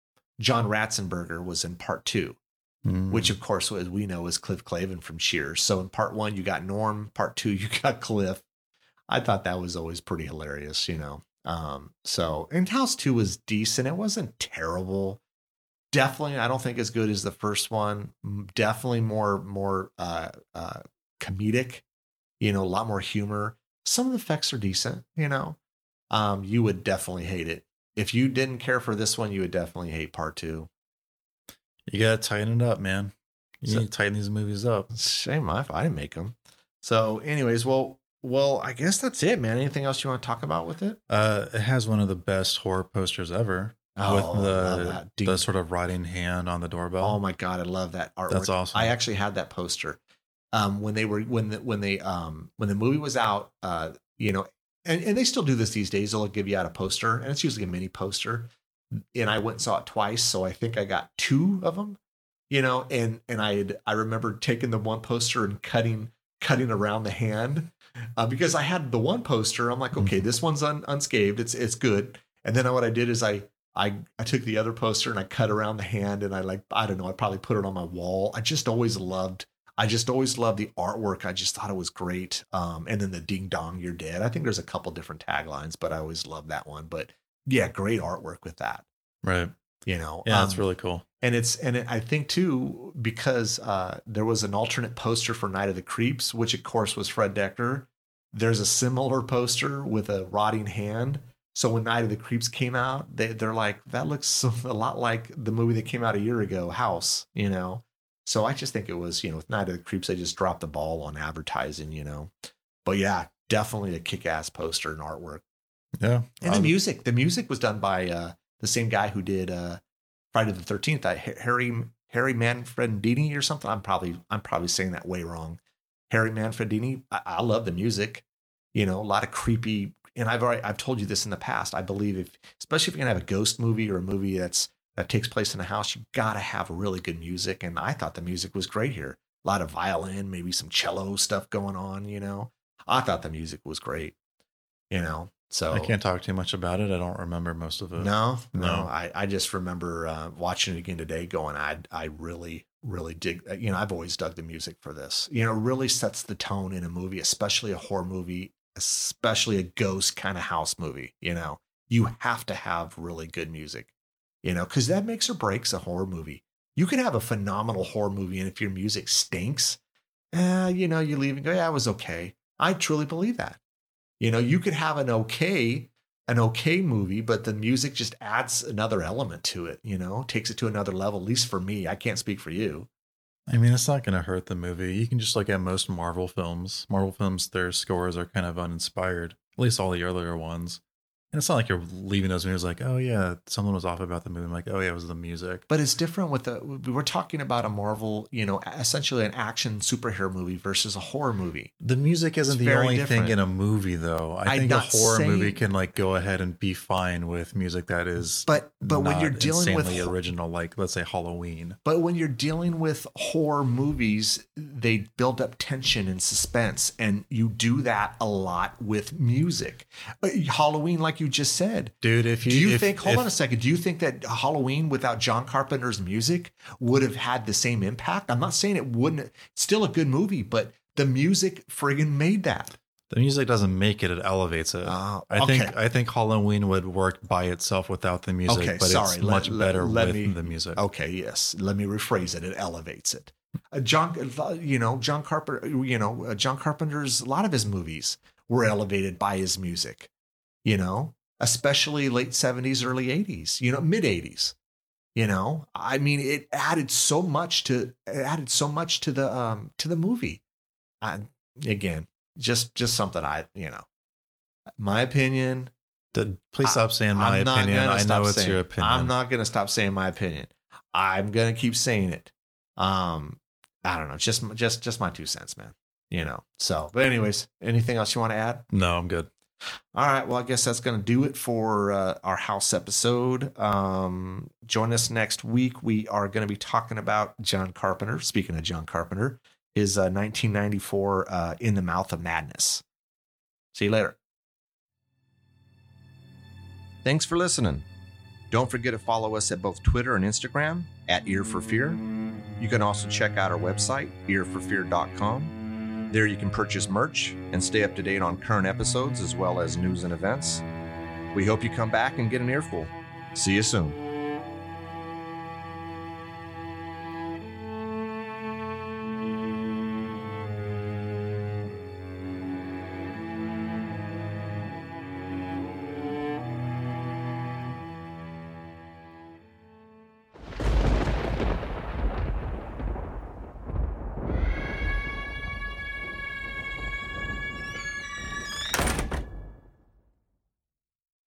John Ratzenberger was in part 2.
Mm.
which of course as we know is cliff clavin from cheers. So in part one you got norm part two you got cliff. I thought that was always pretty hilarious you know? Um so and house two was decent. It wasn't terrible. Definitely i don't think as good as the first one. Definitely more more uh uh comedic you know a lot more humor. Some of the effects are decent you know? Um you would definitely hate it. If you didn't care for this one you would definitely hate part two
you gotta tighten it up, man. You
So-
need to tighten these movies up.
Shame if I didn't make them. So, anyways, well, well, I guess that's it, man. Anything else you want to talk about with it?
Uh, it has one of the best horror posters ever.
Oh,
with the. The sort of rotting hand on the doorbell.
Oh my god, I love that artwork.
That's awesome.
I actually had that poster. Um, when they were when the when they um when the movie was out, uh, you know, and, and they still do this these days. They'll give you out a poster, and it's usually a mini poster. And I went and saw it twice, so I think I got two of them. You know, and and I had I remember taking the one poster and cutting cutting around the hand uh, because I had the one poster. I'm like, okay, this one's un, unscathed. It's it's good. And then what I did is I I I took the other poster and I cut around the hand and I like I don't know I probably put it on my wall. I just always loved I just always loved the artwork. I just thought it was great. Um, and then the ding dong, you're dead. I think there's a couple different taglines, but I always loved that one. But yeah, great artwork with that.
right.
You know,
Yeah, that's
Um,
really cool.
and it's and it, I think too because uh, there was an alternate poster for Night of the Creeps, which of course was Fred Dekker. There's a similar poster with a rotting hand. So when Night of the Creeps came out, they they're like that looks a lot like the movie that came out a year ago, House. You know, so I just think it was you know with Night of the Creeps they just dropped the ball on advertising. You know, but yeah, definitely a kick-ass poster and artwork.
Yeah.
And the
Um,
music, the music was done by uh, the same guy who did uh, Friday the Thirteenth, uh, Harry Harry Manfredini or something. I'm probably I'm probably saying that way wrong. Harry Manfredini. I, I love the music. You know, a lot of creepy. And I've already I've told you this in the past. I believe if, especially if you're gonna have a ghost movie or a movie that's that takes place in a house, you got to have really good music. And I thought the music was great here. A lot of violin, maybe some cello stuff going on, you know. I thought the music was great, you know. So
I can't talk too much about it. I don't remember most of it.
no, no.
No.
I, I just remember uh, watching it again today, going, I I really really dig. uh, You know, I've always dug the music for this. You know, it really sets the tone in a movie, especially a horror movie, especially a ghost kind of house movie. You know, you have to have really good music. You know, because that makes or breaks a horror movie. You can have a phenomenal horror movie, and if your music stinks, eh, you know, you leave and go, yeah, it was okay. I truly believe that. You know, you could have an okay an okay movie, but the music just adds another element to it, you know, takes it to another level, at least for me. I can't speak for you.
I mean, it's not going to hurt the movie. You can just look at most Marvel films. Marvel films, their scores are kind of uninspired, at least all the earlier ones. And it's not like you're leaving those movies like, oh, yeah, someone was off about the movie. I'm like, oh, yeah, it was the music.
But it's different with the, we're talking about a Marvel, you know, essentially an action superhero movie versus a horror movie.
The music isn't
It's
the only
different.
thing in a movie, though. I
I'm
think a horror movie can like go ahead and be fine with music that is
But, but when you're dealing with,
original, like let's say Halloween.
But when you're dealing with horror movies, they build up tension and suspense, and you do that a lot with music. Uh, Halloween, like you just said,
Dude, if you
do you
if-
think? Hold
if-
on a second. Do you think that Halloween without John Carpenter's music would have had the same impact? I'm not saying it wouldn't. It's still a good movie, but the music friggin' made that.
the music doesn't make it, it elevates it.
Oh,
I think. I think Halloween would work by itself without the music,
Okay,
but
sorry.
it's
Let-
much
let-
better
let
with
me-
the music.
Okay, yes. Let me rephrase it. It elevates it. Uh, John, you know, John Carpenter. You know, uh, John Carpenter's a lot of his movies were elevated by his music. You know, especially late '70s, early '80s. You know, mid '80s. You know, I mean, it added so much to it added so much to the um to the movie. I, again, just just something I you know, my opinion.
D- Please stop saying my
I'm
opinion. I know it's
saying,
your opinion.
I'm not gonna stop saying my opinion. I'm gonna keep saying it. Um, I don't know, just just just my two cents, man. You know. So, but anyways, anything else you want to add?
No, I'm good.
All right. Well, I guess that's going to do it for uh, our house episode. Um, join us next week. We are going to be talking about John Carpenter. Speaking of John Carpenter, his uh, 1994 uh, In the Mouth of Madness. See you later. Thanks for listening. Don't forget to follow us at both Twitter and Instagram at Ear for Fear. You can also check out our website, earforfear.com. There you can purchase merch and stay up to date on current episodes as well as news and events. We hope you come back and get an earful. See you soon.